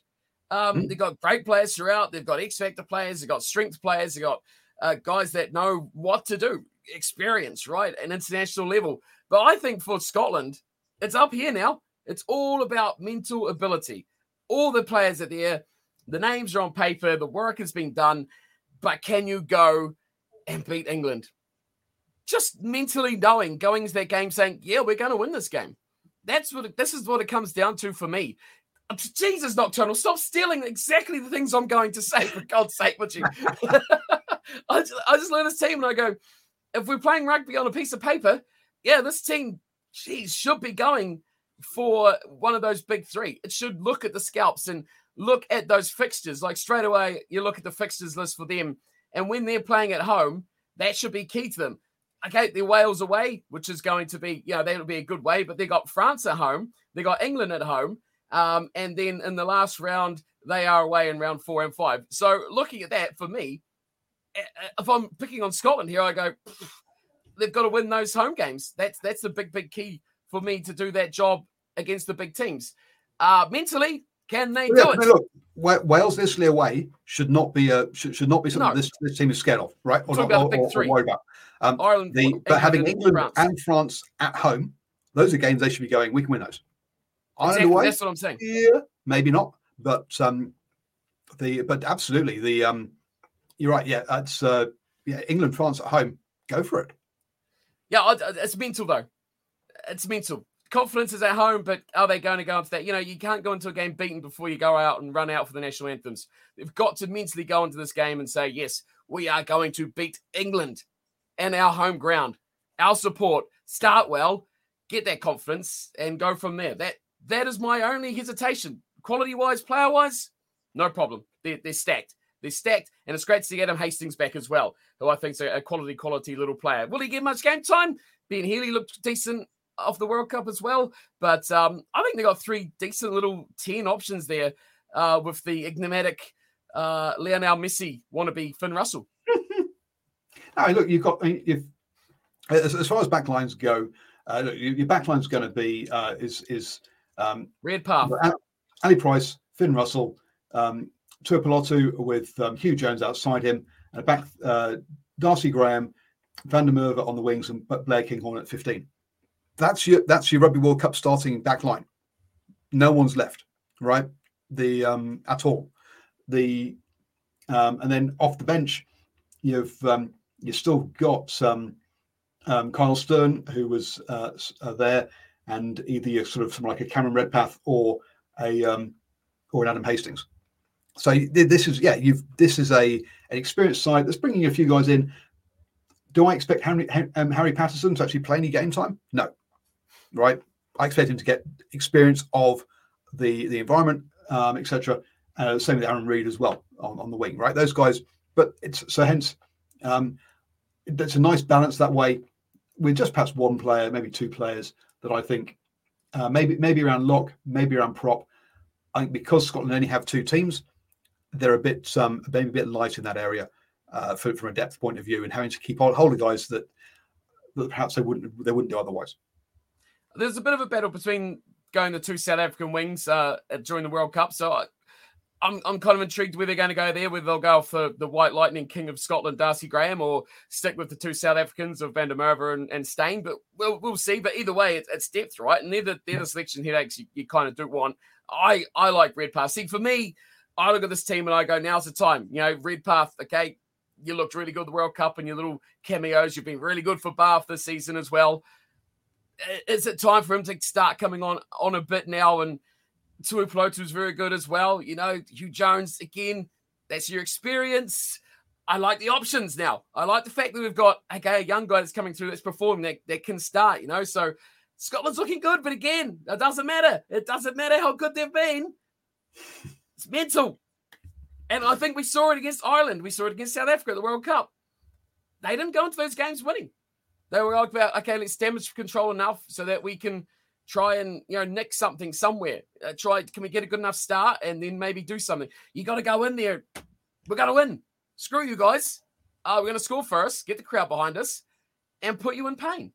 Um, mm. They've got great players throughout. They've got X Factor players. They've got strength players. They've got uh, guys that know what to do, experience, right? An international level. But I think for Scotland, it's up here now. It's all about mental ability. All the players are there. The names are on paper. The work has been done. But can you go and beat England? Just mentally knowing, going to that game saying, yeah, we're going to win this game. That's what it, this is what it comes down to for me. Jesus, Nocturnal, stop stealing exactly the things I'm going to say, for God's sake, would you? I, just, I just learn this team and I go, if we're playing rugby on a piece of paper, yeah, this team, geez, should be going for one of those big three. It should look at the scalps and look at those fixtures. Like straight away, you look at the fixtures list for them. And when they're playing at home, that should be key to them. Okay, they're Wales away, which is going to be, you know, that'll be a good way, but they got France at home, they got England at home. Um, and then in the last round, they are away in round four and five. So looking at that, for me, if I'm picking on Scotland here, I go, they've got to win those home games. That's that's the big, big key for me to do that job against the big teams. Uh, mentally, can they yeah, do it? Look, Wales Italy away should not be a should, should not be something no. this, this team is scared of, right? Or, not, or, or, or worried about. Um, Ireland, the, but having England France. and France at home, those are games they should be going. We can win those. Exactly. Way, That's what I'm saying. Yeah, maybe not, but um, the but absolutely the um, you're right. Yeah, that's uh, yeah. England, France at home, go for it. Yeah, it's mental though. It's mental confidence is at home, but are they going to go into that? You know, you can't go into a game beaten before you go out and run out for the national anthems. They've got to mentally go into this game and say, yes, we are going to beat England and our home ground. Our support, start well, get that confidence, and go from there. That that is my only hesitation. Quality wise, player wise, no problem. They're, they're stacked. They're stacked, and it's great to get him Hastings back as well, who I think's a, a quality, quality little player. Will he get much game time? Ben Healy looked decent of the World Cup as well. But um, I think they got three decent little 10 options there uh, with the enigmatic uh, Lionel Messi wannabe Finn Russell. no, look, you've got, you've, as, as far as backlines go, uh, look, your backline's going to be uh, is is um, Redpath, Ali Price, Finn Russell, um, Tuipulotu with um, Huw Jones outside him, and back uh, Darcy Graham, Van der Merwe on the wings, and Blair Kinghorn at 15 that's your that's your Rugby World Cup starting back line. No one's left, right? The um, at all. The um, and then off the bench, you've um, you've still got um, um, Kyle Steyn who was uh, uh, there, and either you're sort of like a Cameron Redpath or a um, or an Adam Hastings. So this is yeah, you've this is a an experienced side that's bringing a few guys in. Do I expect Harry, um, Harry Paterson to actually play any game time? No, right? I expect him to get experience of the the environment, um, etc. Uh, same with Arron Reed as well on, on the wing, right? Those guys, but it's so hence um, it's a nice balance that way. With just perhaps one player, maybe two players that I think uh, maybe maybe around lock, maybe around prop. I think because Scotland only have two teams, they're a bit um, maybe a bit light in that area uh, for, from a depth point of view, and having to keep hold of guys that that perhaps they wouldn't they wouldn't do otherwise there's a bit of a battle between going the two South African wings uh, during the World Cup. So I, I'm, I'm kind of intrigued where they're going to go there, whether they'll go for the White Lightning King of Scotland, Darcy Graham, or stick with the two South Africans of Van der Merwe and, and Steyn. But we'll, we'll see. But either way, it's, it's depth, right? And they're the, they're the selection headaches you, you kind of do want. I, I like Redpath. See, for me, I look at this team and I go, now's the time. You know, Redpath, okay, you looked really good the World Cup and your little cameos. You've been really good for Bath this season as well is it time for him to start coming on on a bit now? And Tuipulotu is very good as well. You know, Huw Jones again. That's your experience. I like the options now. I like the fact that we've got okay a young guy that's coming through that's performing that, that can start. You know, so Scotland's looking good, but again, it doesn't matter. It doesn't matter how good they've been. It's mental. And I think we saw it against Ireland. We saw it against South Africa at the World Cup. They didn't go into those games winning. They were like about okay, let's damage control enough so that we can try and you know nick something somewhere. Uh, try can we get a good enough start and then maybe do something. You got to go in there. We're gonna win. Screw you guys. Uh, we're gonna score first, get the crowd behind us, and put you in pain.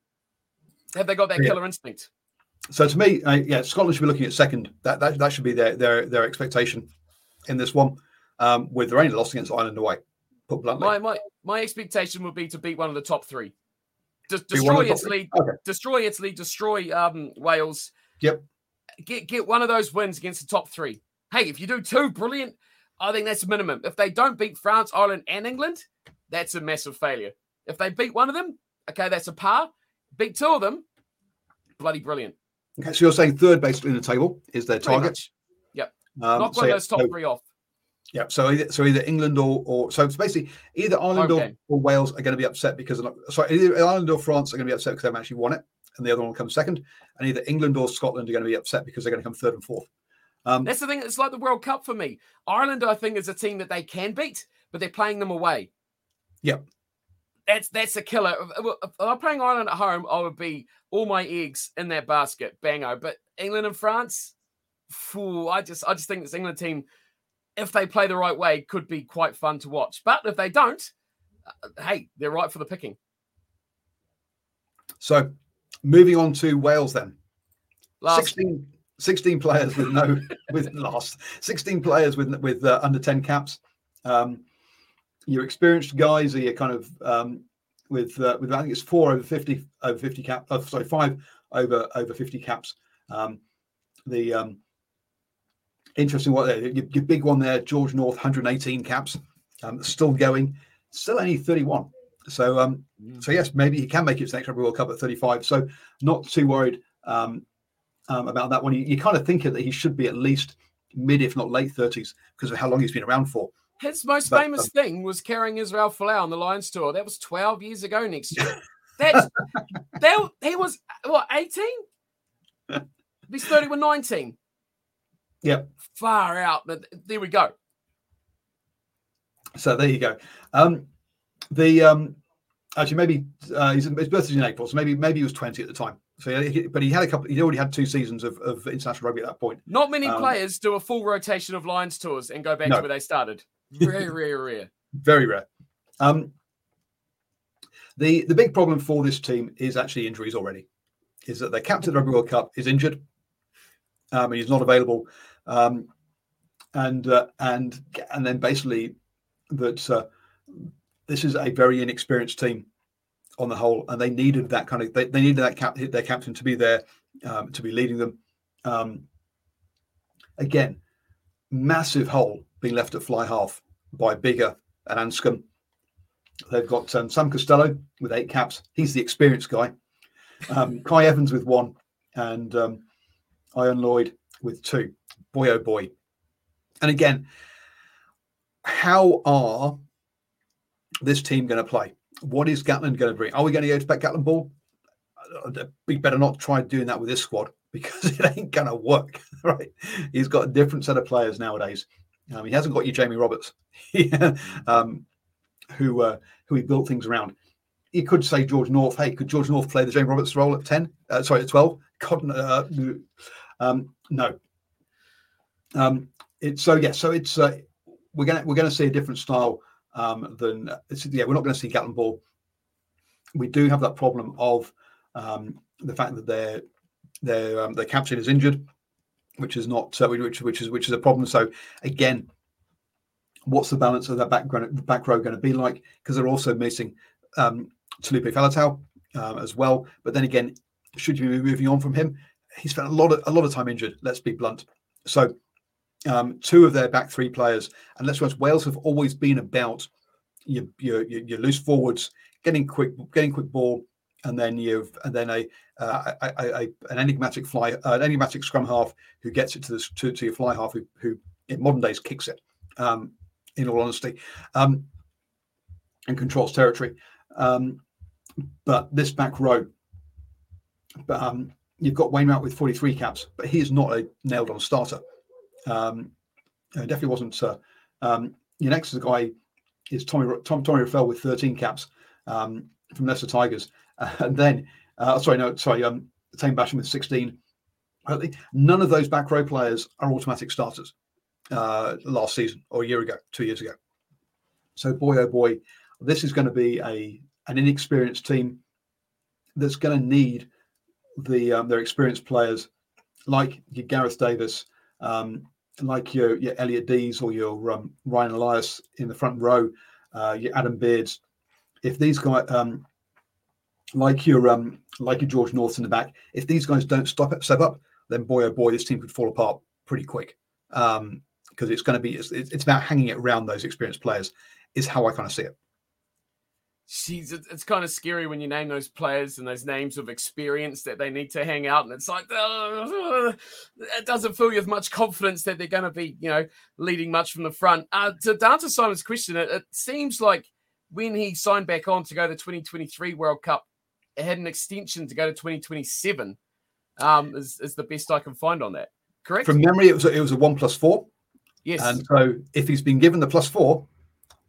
Have they got that yeah. killer instinct? So to me, uh, yeah, Scotland should be looking at second. That that, that should be their their their expectation in this one. Um, with their only loss against Ireland away. Put bluntly. My my my expectation would be to beat one of the top three destroy Italy, okay. destroy Italy, destroy um, Wales. Yep. Get get one of those wins against the top three. Hey, if you do two, brilliant. I think that's a minimum. If they don't beat France, Ireland, and England, that's a massive failure. If they beat one of them, okay, that's a par. Beat two of them, bloody brilliant. Okay, so you're saying third basically in the table is their target. Yep. Um, Not one so of those top so, three off. Yeah, so either, so either England or, or so it's basically either Ireland or, or, Wales are going to be upset because not, sorry, either Ireland or France are going to be upset because they haven't actually won it, and the other one will come second, and either England or Scotland are going to be upset because they're going to come third and fourth. Um, That's the thing. It's like the World Cup for me. Ireland, I think, is a team that they can beat, but they're playing them away. Yeah, that's that's a killer. If I'm playing Ireland at home, I would be all my eggs in that basket, bango. But England and France, fool, I just I just think this England team if they play the right way, could be quite fun to watch. But if they don't, uh, hey, they're right for the picking. So, moving on to Wales then. Last. 16, 16 players with no with last 16 players with with uh, under 10 caps. Um, your experienced guys are you kind of um, with uh, with I think it's four over 50 over 50 cap. Uh, sorry, five over over 50 caps. Um, the um, interesting what your, your, big one there, George North, 118 caps, um, still going, still only 31. So, um, mm. so yes, maybe he can make it to the next Rugby World Cup at 35. So, not too worried um, um, about that one. You, you kind of think that he should be at least mid, if not late 30s, because of how long he's been around for. His most But, famous um, thing was carrying Israel Folau on the Lions tour. That was 12 years ago next year. That's that, he was what 18? He's 30 with 19. Yep. Far out. But there we go. So there you go. Um, the um, actually maybe uh, his, his birthday's in April, so maybe maybe he was 20 at the time. So he, but he had a couple. He'd already had two seasons of, of international rugby at that point. Not many Um, players do a full rotation of Lions tours and go back No. to where they started. Rare, rare, rare. Very rare. Um, the the big problem for this team is actually injuries already. Is that their captain of the Rugby World Cup is injured, um, he's not available, um, and uh, and and then basically that uh, this is a very inexperienced team on the whole, and they needed that kind of they, they needed that cap, their captain to be there um, to be leading them. Um, again, massive hole being left at fly half by Biggar and Anscombe. They've got um, Sam Costelow with eight caps. He's the experienced guy. Um, Cai Evans with one, and um, Ioan Lloyd with two. Boy, oh boy. And again, how are this team going to play? What is Gatland going to bring? Are we going to go to Gatland ball? Uh, We better not try doing that with this squad because it ain't going to work. Right? He's got a different set of players nowadays. Um, he hasn't got you, Jamie Roberts, um, who uh, who he built things around. You could say George North. Hey, could George North play the Jamie Roberts role at ten? Uh, sorry, at twelve? Uh, um, no. Um, it's so yeah. So it's uh, we're gonna we're gonna see a different style um, than yeah. We're not to see Gatland ball. We do have that problem of um, the fact that their their um, their captain is injured, which is not uh, which which is which is a problem. So again, what's the balance of that background back row going to be like? Because they're also missing um, Faletau um, as well. But then again, should you be moving on from him? He spent a lot of a lot of time injured. Let's be blunt. So um, two of their back three players, and let's be honest, Wales have always been about your your, your, loose forwards getting quick getting quick ball, and then you've and then a, uh, a, a, a an enigmatic fly uh, an enigmatic scrum half who gets it to the to, to your fly half who, who in modern days kicks it. Um, in all honesty, um, and controls territory. Um, but this back row, but um, you've got Wainwright with 43 caps, but he is not a nailed on starter. Um, uh, definitely wasn't. Uh, um, your next guy is Tommy Tom, Tommy with 13 caps um, from Leicester Tigers, and then uh, sorry, no, sorry, um, Taine Basham with 16. Uh, None of those back row players are automatic starters uh, last season or a year ago, two years ago. So boy, oh boy, this is going to be a an inexperienced team that's going to need the um, their experienced players like your Gareth Davies, um, like your your Elliot Dees or your um, Ryan Elias in the front row, uh, your Adam Beards. If these guys, um, like your um, like your George North in the back, if these guys don't stop it, step up, then boy oh boy, this team could fall apart pretty quick. Um, because it's going to be it's, it's about hanging it around those experienced players is how I kind of see it. It- it's kind of scary when you name those players and those names of experience that they need to hang out, and it's like uh, it doesn't fill you with much confidence that they're going to be, you know, leading much from the front. Uh, to, to answer Simon's question, it, it seems like when he signed back on to go to the 2023 World Cup, it had an extension to go to 2027. Um, is, is the best I can find on that. Correct? From memory, it was a, it was a one plus four, yes. and so if he's been given the plus four,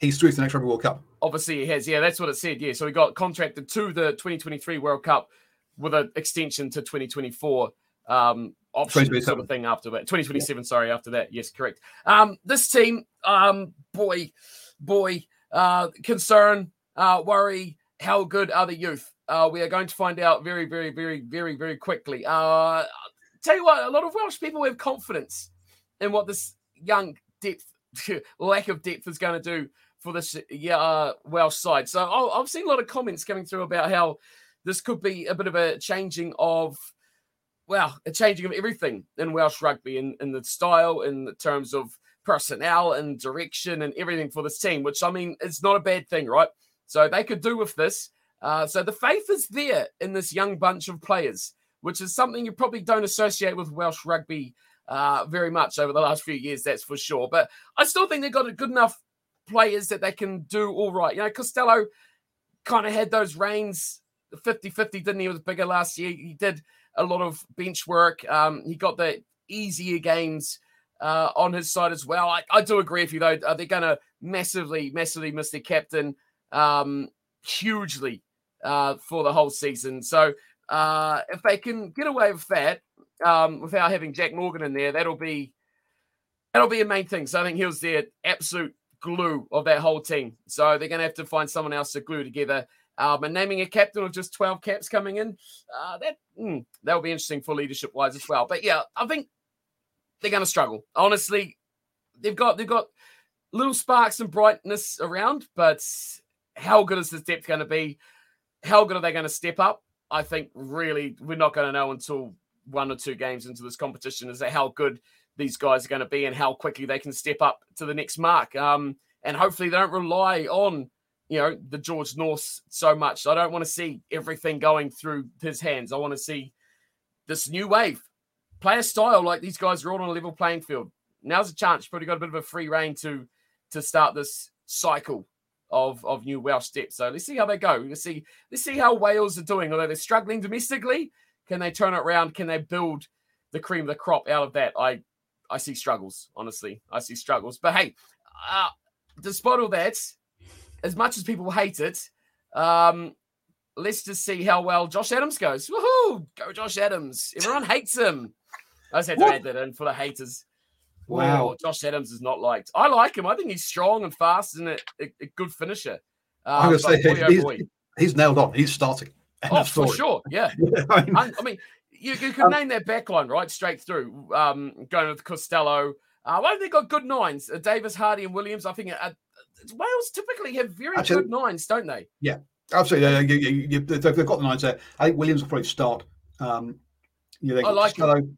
he's through to the next Rugby World Cup. Obviously, he has. Yeah, that's what it said. Yeah, so he got contracted to the 2023 World Cup with an extension to 2024 um, option sort 2027. of thing after that. 2027, sorry, after that. Yes, correct. Um, this team, um, boy, boy, uh, concern, uh, worry. How good are the youth? Uh, we are going to find out very, very, very, very, very quickly. Uh, tell you what, a lot of Welsh people have confidence in what this young depth, lack of depth, is going to do for this yeah, uh, Welsh side. So I- I've seen a lot of comments coming through about how this could be a bit of a changing of, well, a changing of everything in Welsh rugby in, in the style, in the terms of personnel and direction and everything for this team, which I mean, it's not a bad thing, right? So they could do with this. Uh, so the faith is there in this young bunch of players. which is something you probably don't associate with Welsh rugby uh, very much over the last few years, that's for sure. But I still think they've got a good enough players that they can do all right. You know, Costelow kind of had those reins 50 50, didn't he? He was bigger last year. He did a lot of bench work. Um, he got the easier games uh, on his side as well. I, I do agree with you, though. They're going to massively, massively miss their captain um, hugely uh, for the whole season. So uh, if they can get away with that um, without having Jac Morgan in there, that'll be that'll be a main thing. So I think he was the absolute glue of that whole team. So they're going to have to find someone else to glue together. Um, and naming a captain of just 12 caps coming in, uh, that mm, that'll be interesting for leadership wise as well. But yeah, I think they're going to struggle. Honestly, they've got they've got little sparks and brightness around, but how good is this depth going to be? How good are they going to step up? I think really we're not going to know until one or two games into this competition is that how good these guys are going to be and how quickly they can step up to the next mark. Um, and hopefully they don't rely on you know the George North so much. I don't want to see everything going through his hands. I want to see this new wave play a style like these guys are all on a level playing field. Now's a chance. You've probably got a bit of a free reign to to start this cycle of of new Welsh steps. So let's see how they go. Let's see let's see how Wales are doing. Although they're struggling domestically, can they turn it around? Can they build the cream of the crop out of that? I I see struggles. Honestly, I see struggles. But hey, uh, despite all that, as much as people hate it, um, let's just see how well Josh Adams goes. Woohoo! Go Josh Adams. Everyone hates him. I just had to what? add that in for the haters. Wow. Josh Adams is not liked. I like him. I think he's strong and fast and a, a, a good finisher. Um, I'm going to say boy, oh he's, oh he's, nailed on. He's starting. Oh, for sure. Yeah. yeah I mean, I, I mean you, you could um, name their backline right straight through. Um, going with Costelow. Uh, well, they got good nines. Uh, Davies, Hardy, and Williams. I think uh, Wales typically have very Actually, good nines, don't they? Yeah, absolutely. Yeah, you, you, you, they've got the nines there. I think Williams will probably start. Um, yeah, they I like. Costelow.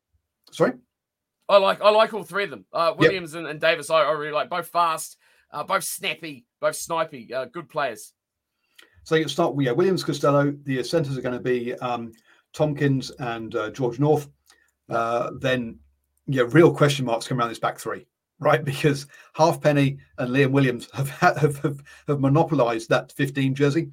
Sorry. I like I like all three of them. Uh, Williams yep. and, and, Davies, I, I, really like both fast, uh, both snappy, both snipey, uh, good players. So you start with yeah, Williams, Costelow. The centres are going to be um, Tompkins and uh, George North. Uh, then yeah, real question marks come around this back three, right? Because Halfpenny and Liam Williams have have have, have monopolised that 15 jersey.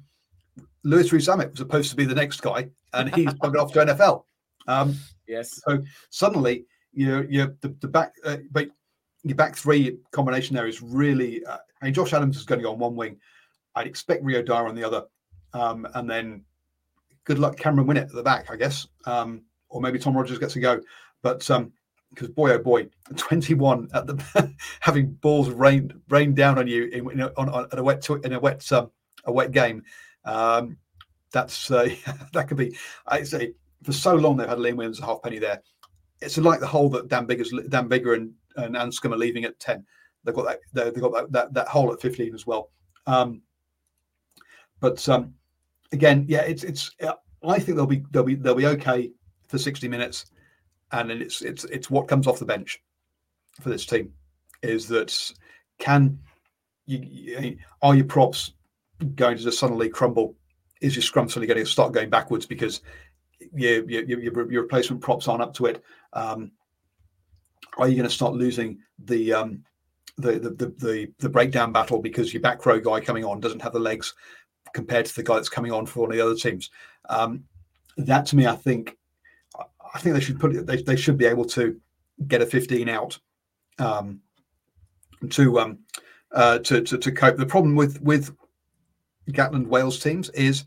Louis Rees-Zammit was supposed to be the next guy, and he's buggered off to NFL. Um, yes. So suddenly you you the, the back uh, but your back three combination there is really. Uh, I mean, Josh Adams is going to go on one wing. I'd expect Rio Dyer on the other, um, and then good luck Cameron Winnett at the back, I guess, um, or maybe Tom Rogers gets a go. But because um, boy oh boy, 21 at the having balls rained rain down on you in, in a, on, on, a wet in a wet um, a wet game, um, that's uh, that could be. I say for so long they've had Liam Williams a halfpenny there it's like the hole that Dan Biggar's Dan Bigger and, and Anscombe are leaving at 10. They've got that they've got that, that, that hole at 15 as well. Um, but um, again, yeah, it's it's I think they'll be they'll be they'll be okay for 60 minutes. And then it's it's it's what comes off the bench for this team is that can you are your props going to just suddenly crumble? Is your scrum suddenly going to start going backwards because your, your, your, your replacement props aren't up to it. Um, are you going to start losing the, um, the, the, the, the breakdown battle because your back row guy coming on doesn't have the legs compared to the guy that's coming on for one of the other teams? Um, that to me, I think, I think they should put it. They, they should be able to get a 15 out um, to, um, uh, to to to cope. The problem with with Gatland Wales teams is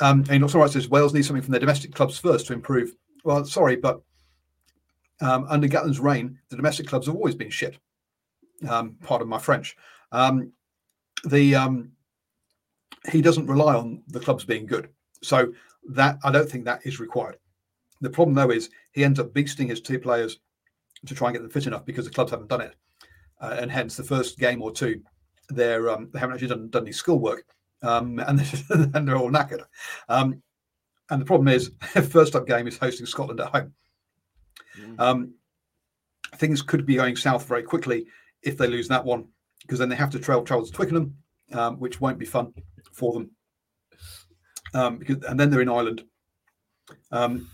um, and also right says Wales need something from their domestic clubs first to improve. Well, sorry, but um, under Gatland's reign, the domestic clubs have always been shit. Um, part of my French. Um, the um, he doesn't rely on the clubs being good, so that I don't think that is required. The problem though is he ends up beasting his two players to try and get them fit enough because the clubs haven't done it, uh, and hence the first game or two, they're um, they haven't actually done done any schoolwork um, and, and, they're all knackered. Um, and the problem is, first up game is hosting Scotland at home. Mm. Um, things could be going south very quickly if they lose that one, because then they have to travel, travel to Twickenham, um, which won't be fun for them. Um, because, and then they're in Ireland. Um,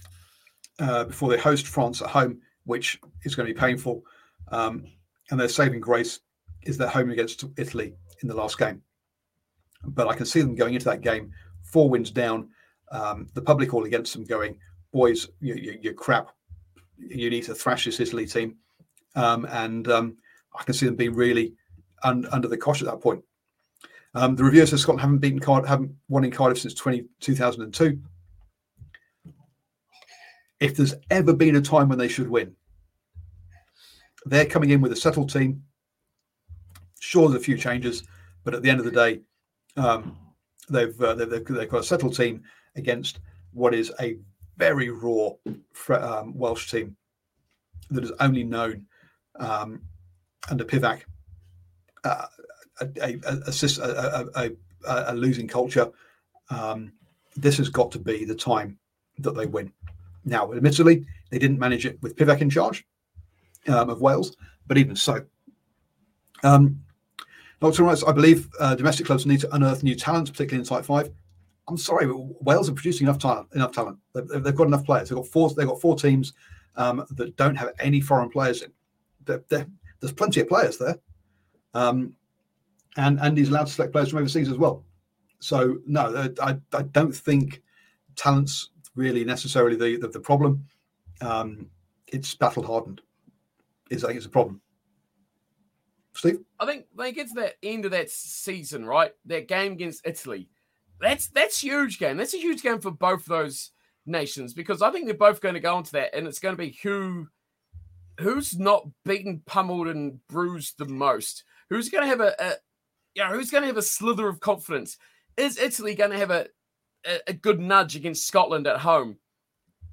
uh, before they host France at home, which is going to be painful. Um, and their saving grace is their home against Italy in the last game. But I can see them going into that game four wins down. Um, the public all against them, going, boys, you, you, you're crap. You need to thrash this Italy team. Um, and um, I can see them being really un- under the cosh at that point. Um, the reviewer says Scotland haven't beaten haven't won in Cardiff since 20, 2002. If there's ever been a time when they should win, they're coming in with a settled team. Sure, there's a few changes, but at the end of the day, um, they've, uh, they've, they've got a settled team against what is a very raw um, Welsh team that is only known um, under Pivac uh, a, a, a, losing culture. Um, this has got to be the time that they win. Now, admittedly, they didn't manage it with Pivac in charge um, of Wales, but even so. Um, Dr. Rice, I believe uh, domestic clubs need to unearth new talent, particularly in Type 5. I'm sorry, Wales are producing enough talent. Enough talent. They've, they've got enough players. They've got four. They've got four teams um, that don't have any foreign players in. They're, they're, there's plenty of players there, um, and and he's allowed to select players from overseas as well. So no, I, I don't think talent's really necessarily the the, the problem. Um, it's battle hardened. Is I think it's a problem. Steve, I think they get to that end of that season, right? That game against Italy. That's that's huge game. That's a huge game for both those nations because I think they're both going to go into that, and it's going to be who who's not beaten, pummeled, and bruised the most. Who's going to have a, a you know, who's going to have a slither of confidence? Is Italy going to have a, a, a good nudge against Scotland at home?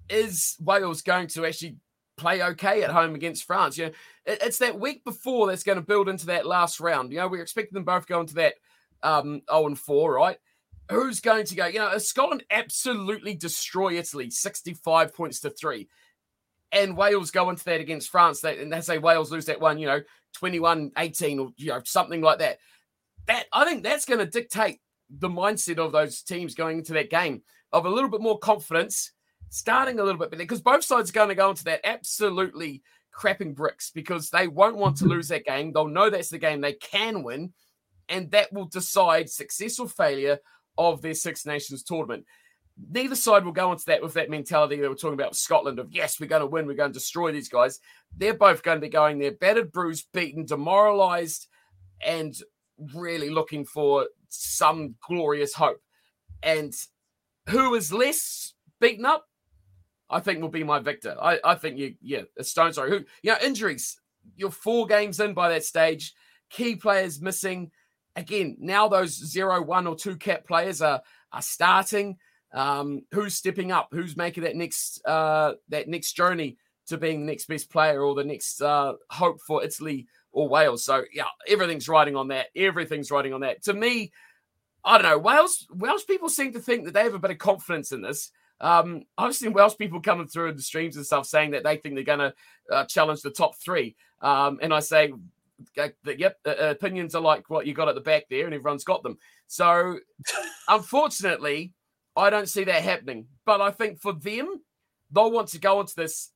Is Wales going to actually play okay at home against France? You know, it, it's that week before that's going to build into that last round. You know, we're expecting them both go into that um, 0 and 4, right? Who's going to go? You know, Scotland absolutely destroy Italy, 65 points to three and Wales go into that against France, they, and they say Wales lose that one, you know, 21 18 or, you know, something like that. That I think that's going to dictate the mindset of those teams going into that game of a little bit more confidence, starting a little bit better, because both sides are going to go into that absolutely crapping bricks because they won't want to lose that game. They'll know that's the game they can win, and that will decide success or failure of their Six Nations tournament neither side will go into that with that mentality that we're talking about Scotland of yes, we're going to win, we're going to destroy these guys. They're both going to be going there, battered, bruised, beaten, demoralized, and really looking for some glorious hope. And who is less beaten up, I think will be my victor. I, I think you, yeah, Stone, sorry, who, you know, injuries. You're four games in by that stage, key players missing. Again, now those zero, one, or two cap players are are starting um, who's stepping up, who's making that next uh, that next journey to being the next best player or the next uh, hope for Italy or Wales. So yeah, everything's riding on that. Everything's riding on that. To me, I don't know. Wales Welsh people seem to think that they have a bit of confidence in this. Um, I've seen Welsh people coming through in the streams and stuff saying that they think they're going to uh, challenge the top three. Um, and I say, yep, uh, opinions are like what you got at the back there, and everyone's got them. So, unfortunately, I don't see that happening. But I think for them, they'll want to go into this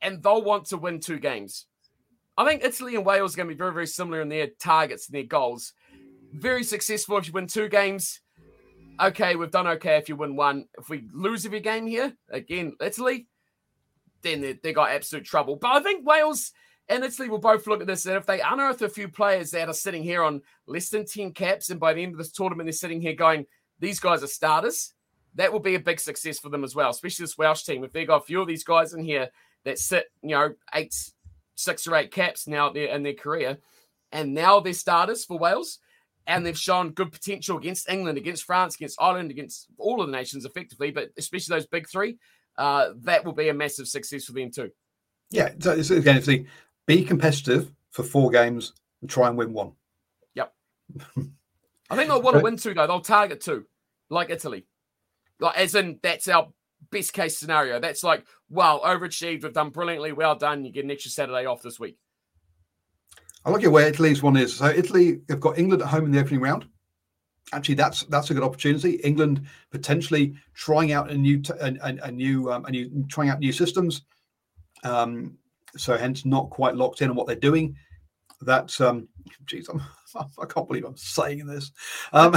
and they'll want to win two games. I think Italy and Wales are going to be very, very similar in their targets and their goals. Very successful if you win two games. Okay, we've done okay if you win one. If we lose every game here, again, Italy, then they, they got absolute trouble. But I think Wales and Italy will both look at this. And if they unearth a few players that are sitting here on less than 10 caps, and by the end of this tournament, they're sitting here going, these guys are starters, that will be a big success for them as well, especially this Welsh team. If they've got a few of these guys in here that sit, you know, eight, six or eight caps now in their career, and now they're starters for Wales, and they've shown good potential against England, against France, against Ireland, against all of the nations effectively, but especially those big three, uh, that will be a massive success for them too. Yeah, so again, if they be competitive for four games and try and win one. Yep. I think they'll want to win two though. They'll target two, like Italy. Like, as in, that's our best case scenario. That's like, wow, overachieved. We've done brilliantly. Well done. You get an extra Saturday off this week. I look at where Italy's one is. So Italy have got England at home in the opening round. actually that's that's a good opportunity. England potentially trying out a new t- a, a, a new um, a new trying out new systems. Um, so hence not quite locked in on what they're doing. That's um, geez, I'm, I can't believe I'm saying this. Um,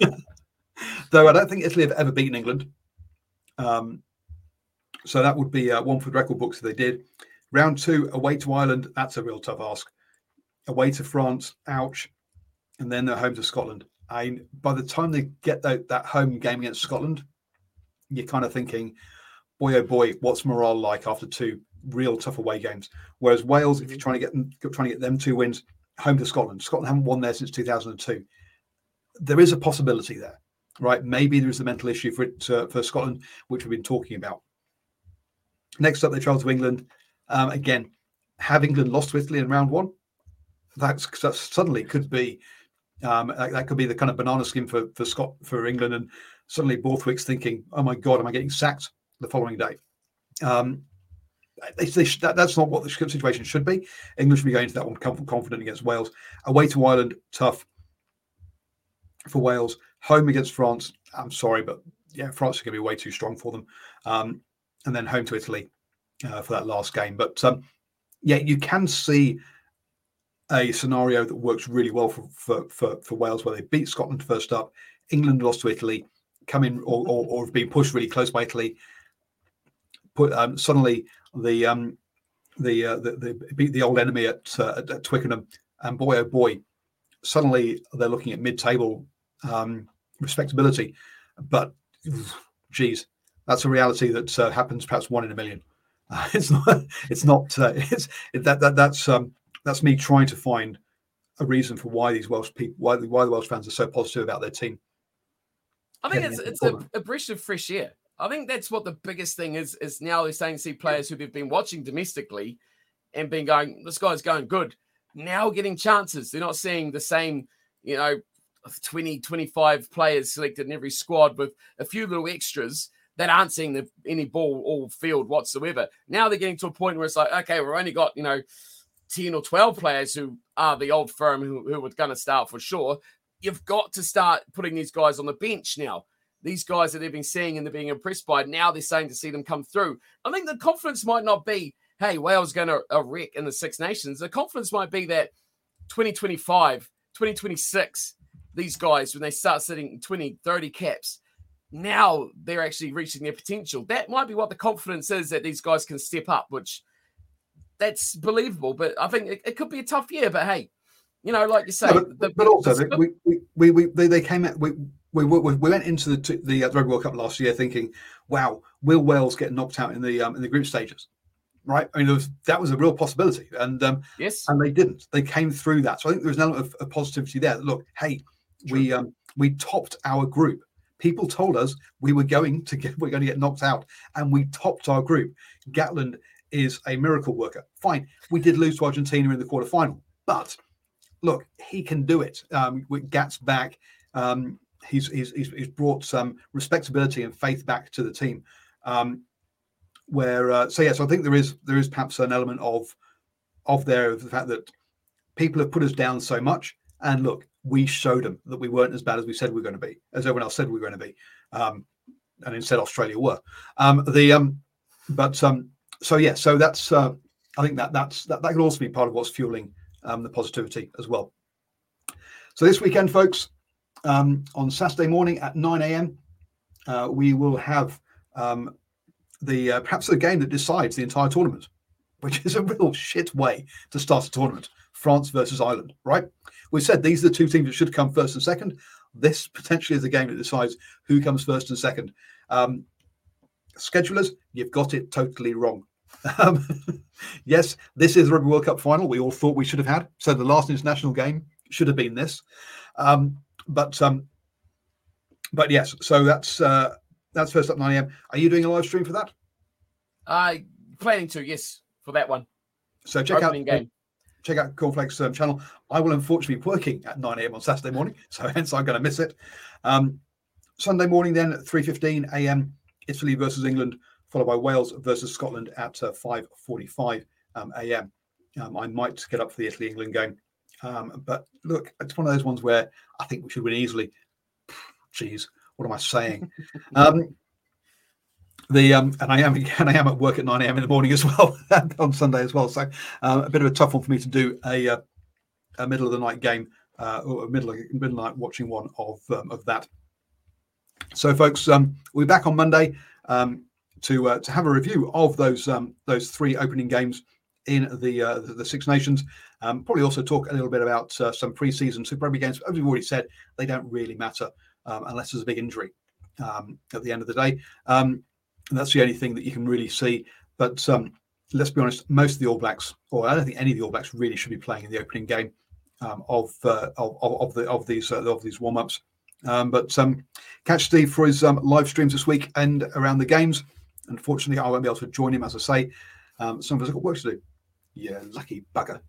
though I don't think Italy have ever beaten England. Um, so that would be uh, one for the record books if they did. Round two, away to Ireland. That's a real tough ask. Away to France, ouch. And then they're home to Scotland. And by the time they get that, that home game against Scotland, you're kind of thinking, boy oh boy, what's morale like after two real tough away games? Whereas Wales, if you're trying to get them trying to get them two wins, home to Scotland. Scotland haven't won there since 2002. There is a possibility there, right? Maybe there is a mental issue for it uh, for Scotland, which we've been talking about. Next up, they travel to England. Um, again, have England lost to Italy in round one? That's that suddenly could be um, that, that, could be the kind of banana skin for for Scott for England, and suddenly Borthwick's thinking, "Oh my God, am I getting sacked the following day?" Um, they, they, that, that's not what the situation should be. England should be going to that one confident against Wales. Away to Ireland, tough for Wales. Home against France. I'm sorry, but yeah, France is going to be way too strong for them. Um, and then home to Italy uh, for that last game. But um, yeah, you can see a scenario that works really well for, for, for, for, Wales, where they beat Scotland first up, England lost to Italy, come in or, or, or have been pushed really close by Italy. Put um, suddenly the um, the, uh, the, the beat the old enemy at, uh, at Twickenham, and boy oh boy, suddenly they're looking at mid-table um, respectability. But geez, that's a reality that uh, happens perhaps one in a million. Uh, it's not. It's not. Uh, it's it, that, that that's um, that's me trying to find a reason for why these Welsh people, why, why the Welsh fans are so positive about their team. I think it's it's a, a breath of fresh air. I think that's what the biggest thing is. Is now they're saying to see players who they've been watching domestically and been going, this guy's going good. Now getting chances. They're not seeing the same, you know, 20, 25 players selected in every squad with a few little extras that aren't seeing the, any ball all field whatsoever. Now they're getting to a point where it's like, okay, we've only got, you know, 10 or 12 players who are the old firm who, who are going to start for sure. You've got to start putting these guys on the bench now. These guys that they've been seeing and they're being impressed by, now they're saying to see them come through. I think the confidence might not be, hey, Wales going to a wreck in the Six Nations. The confidence might be that 2025, 2026, these guys, when they start sitting 20, 30 caps, now they're actually reaching their potential. That might be what the confidence is that these guys can step up, which that's believable. But I think it, it could be a tough year. But hey, you know, like you say, but, the, but, also the, we, we, we, they, they came at we, we, we went into the the uh, Rugby World Cup last year thinking, wow, will Wales get knocked out in the um, in the group stages? Right, I mean, was, that was a real possibility, and um, yes, and they didn't. They came through that, so I think there was an element of, of positivity there. Look, hey, True. we um, we topped our group people told us we were going to get we're going to get knocked out, and we topped our group. Gatland is a miracle worker. Fine, we did lose to Argentina in the quarterfinal, but look, he can do it. Um, with Gats back, um, he's, he's, he's brought some respectability and faith back to the team. Um, where uh, so yes, yeah, so I think there is there is perhaps an element of of there of the fact that people have put us down so much, and look, we showed them that we weren't as bad as we said we were going to be, as everyone else said we were going to be, um, and instead Australia were. Um, the um, but um, so yeah, so that's uh, I think that that's that, that could also be part of what's fueling um, the positivity as well. So this weekend, folks, um, on Saturday morning at 9 a.m., uh, we will have um, the uh, perhaps the game that decides the entire tournament, which is a real shit way to start a tournament. France versus Ireland, right? We said these are the two teams that should come first and second. This potentially is the game that decides who comes first and second. Um, schedulers, you've got it totally wrong. Um, yes, this is the Rugby World Cup final. We all thought we should have had. So the last international game should have been this. Um, but um, but yes, so that's uh, that's first up 9 a.m. Are you doing a live stream for that? I planning to, yes, for that one. So check Opening out game check out Cornflakes um, channel. I will unfortunately be working at 9 a.m. on Saturday morning, so hence I'm going to miss it. Um, Sunday morning, then at 3:15 a.m. Italy versus England, followed by Wales versus Scotland at uh, 5:45 um, a.m. Um, I might get up for the Italy England game, um, but look, it's one of those ones where I think we should win easily. Jeez, what am I saying? the um, and I am and I am at work at 9 a.m. in the morning as well on Sunday as well. So um, a bit of a tough one for me to do a, uh, a middle of the night game uh, or a middle of, middle night watching one of um, of that. So, folks, um, we'll be back on Monday um, to uh, to have a review of those um, those three opening games in the uh, the, the Six Nations. Um, probably also talk a little bit about uh, some preseason Super Rugby games. As we've already said, they don't really matter um, unless there's a big injury um, at the end of the day. Um, and that's the only thing that you can really see. But um, let's be honest, most of the All Blacks, or I don't think any of the All Blacks, really should be playing in the opening game um, of, uh, of, of the of these uh, of these warm ups. Um, but um, catch Steve for his um, live streams this week and around the games. Unfortunately, I won't be able to join him, as I say. Um, some of us have got work to do. Yeah, lucky bugger.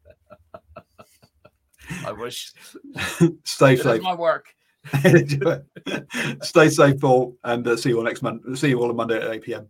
I wish. Stay safe. my work. Stay safe, Paul, and uh, see you all next month. See you all on Monday at 8 p.m.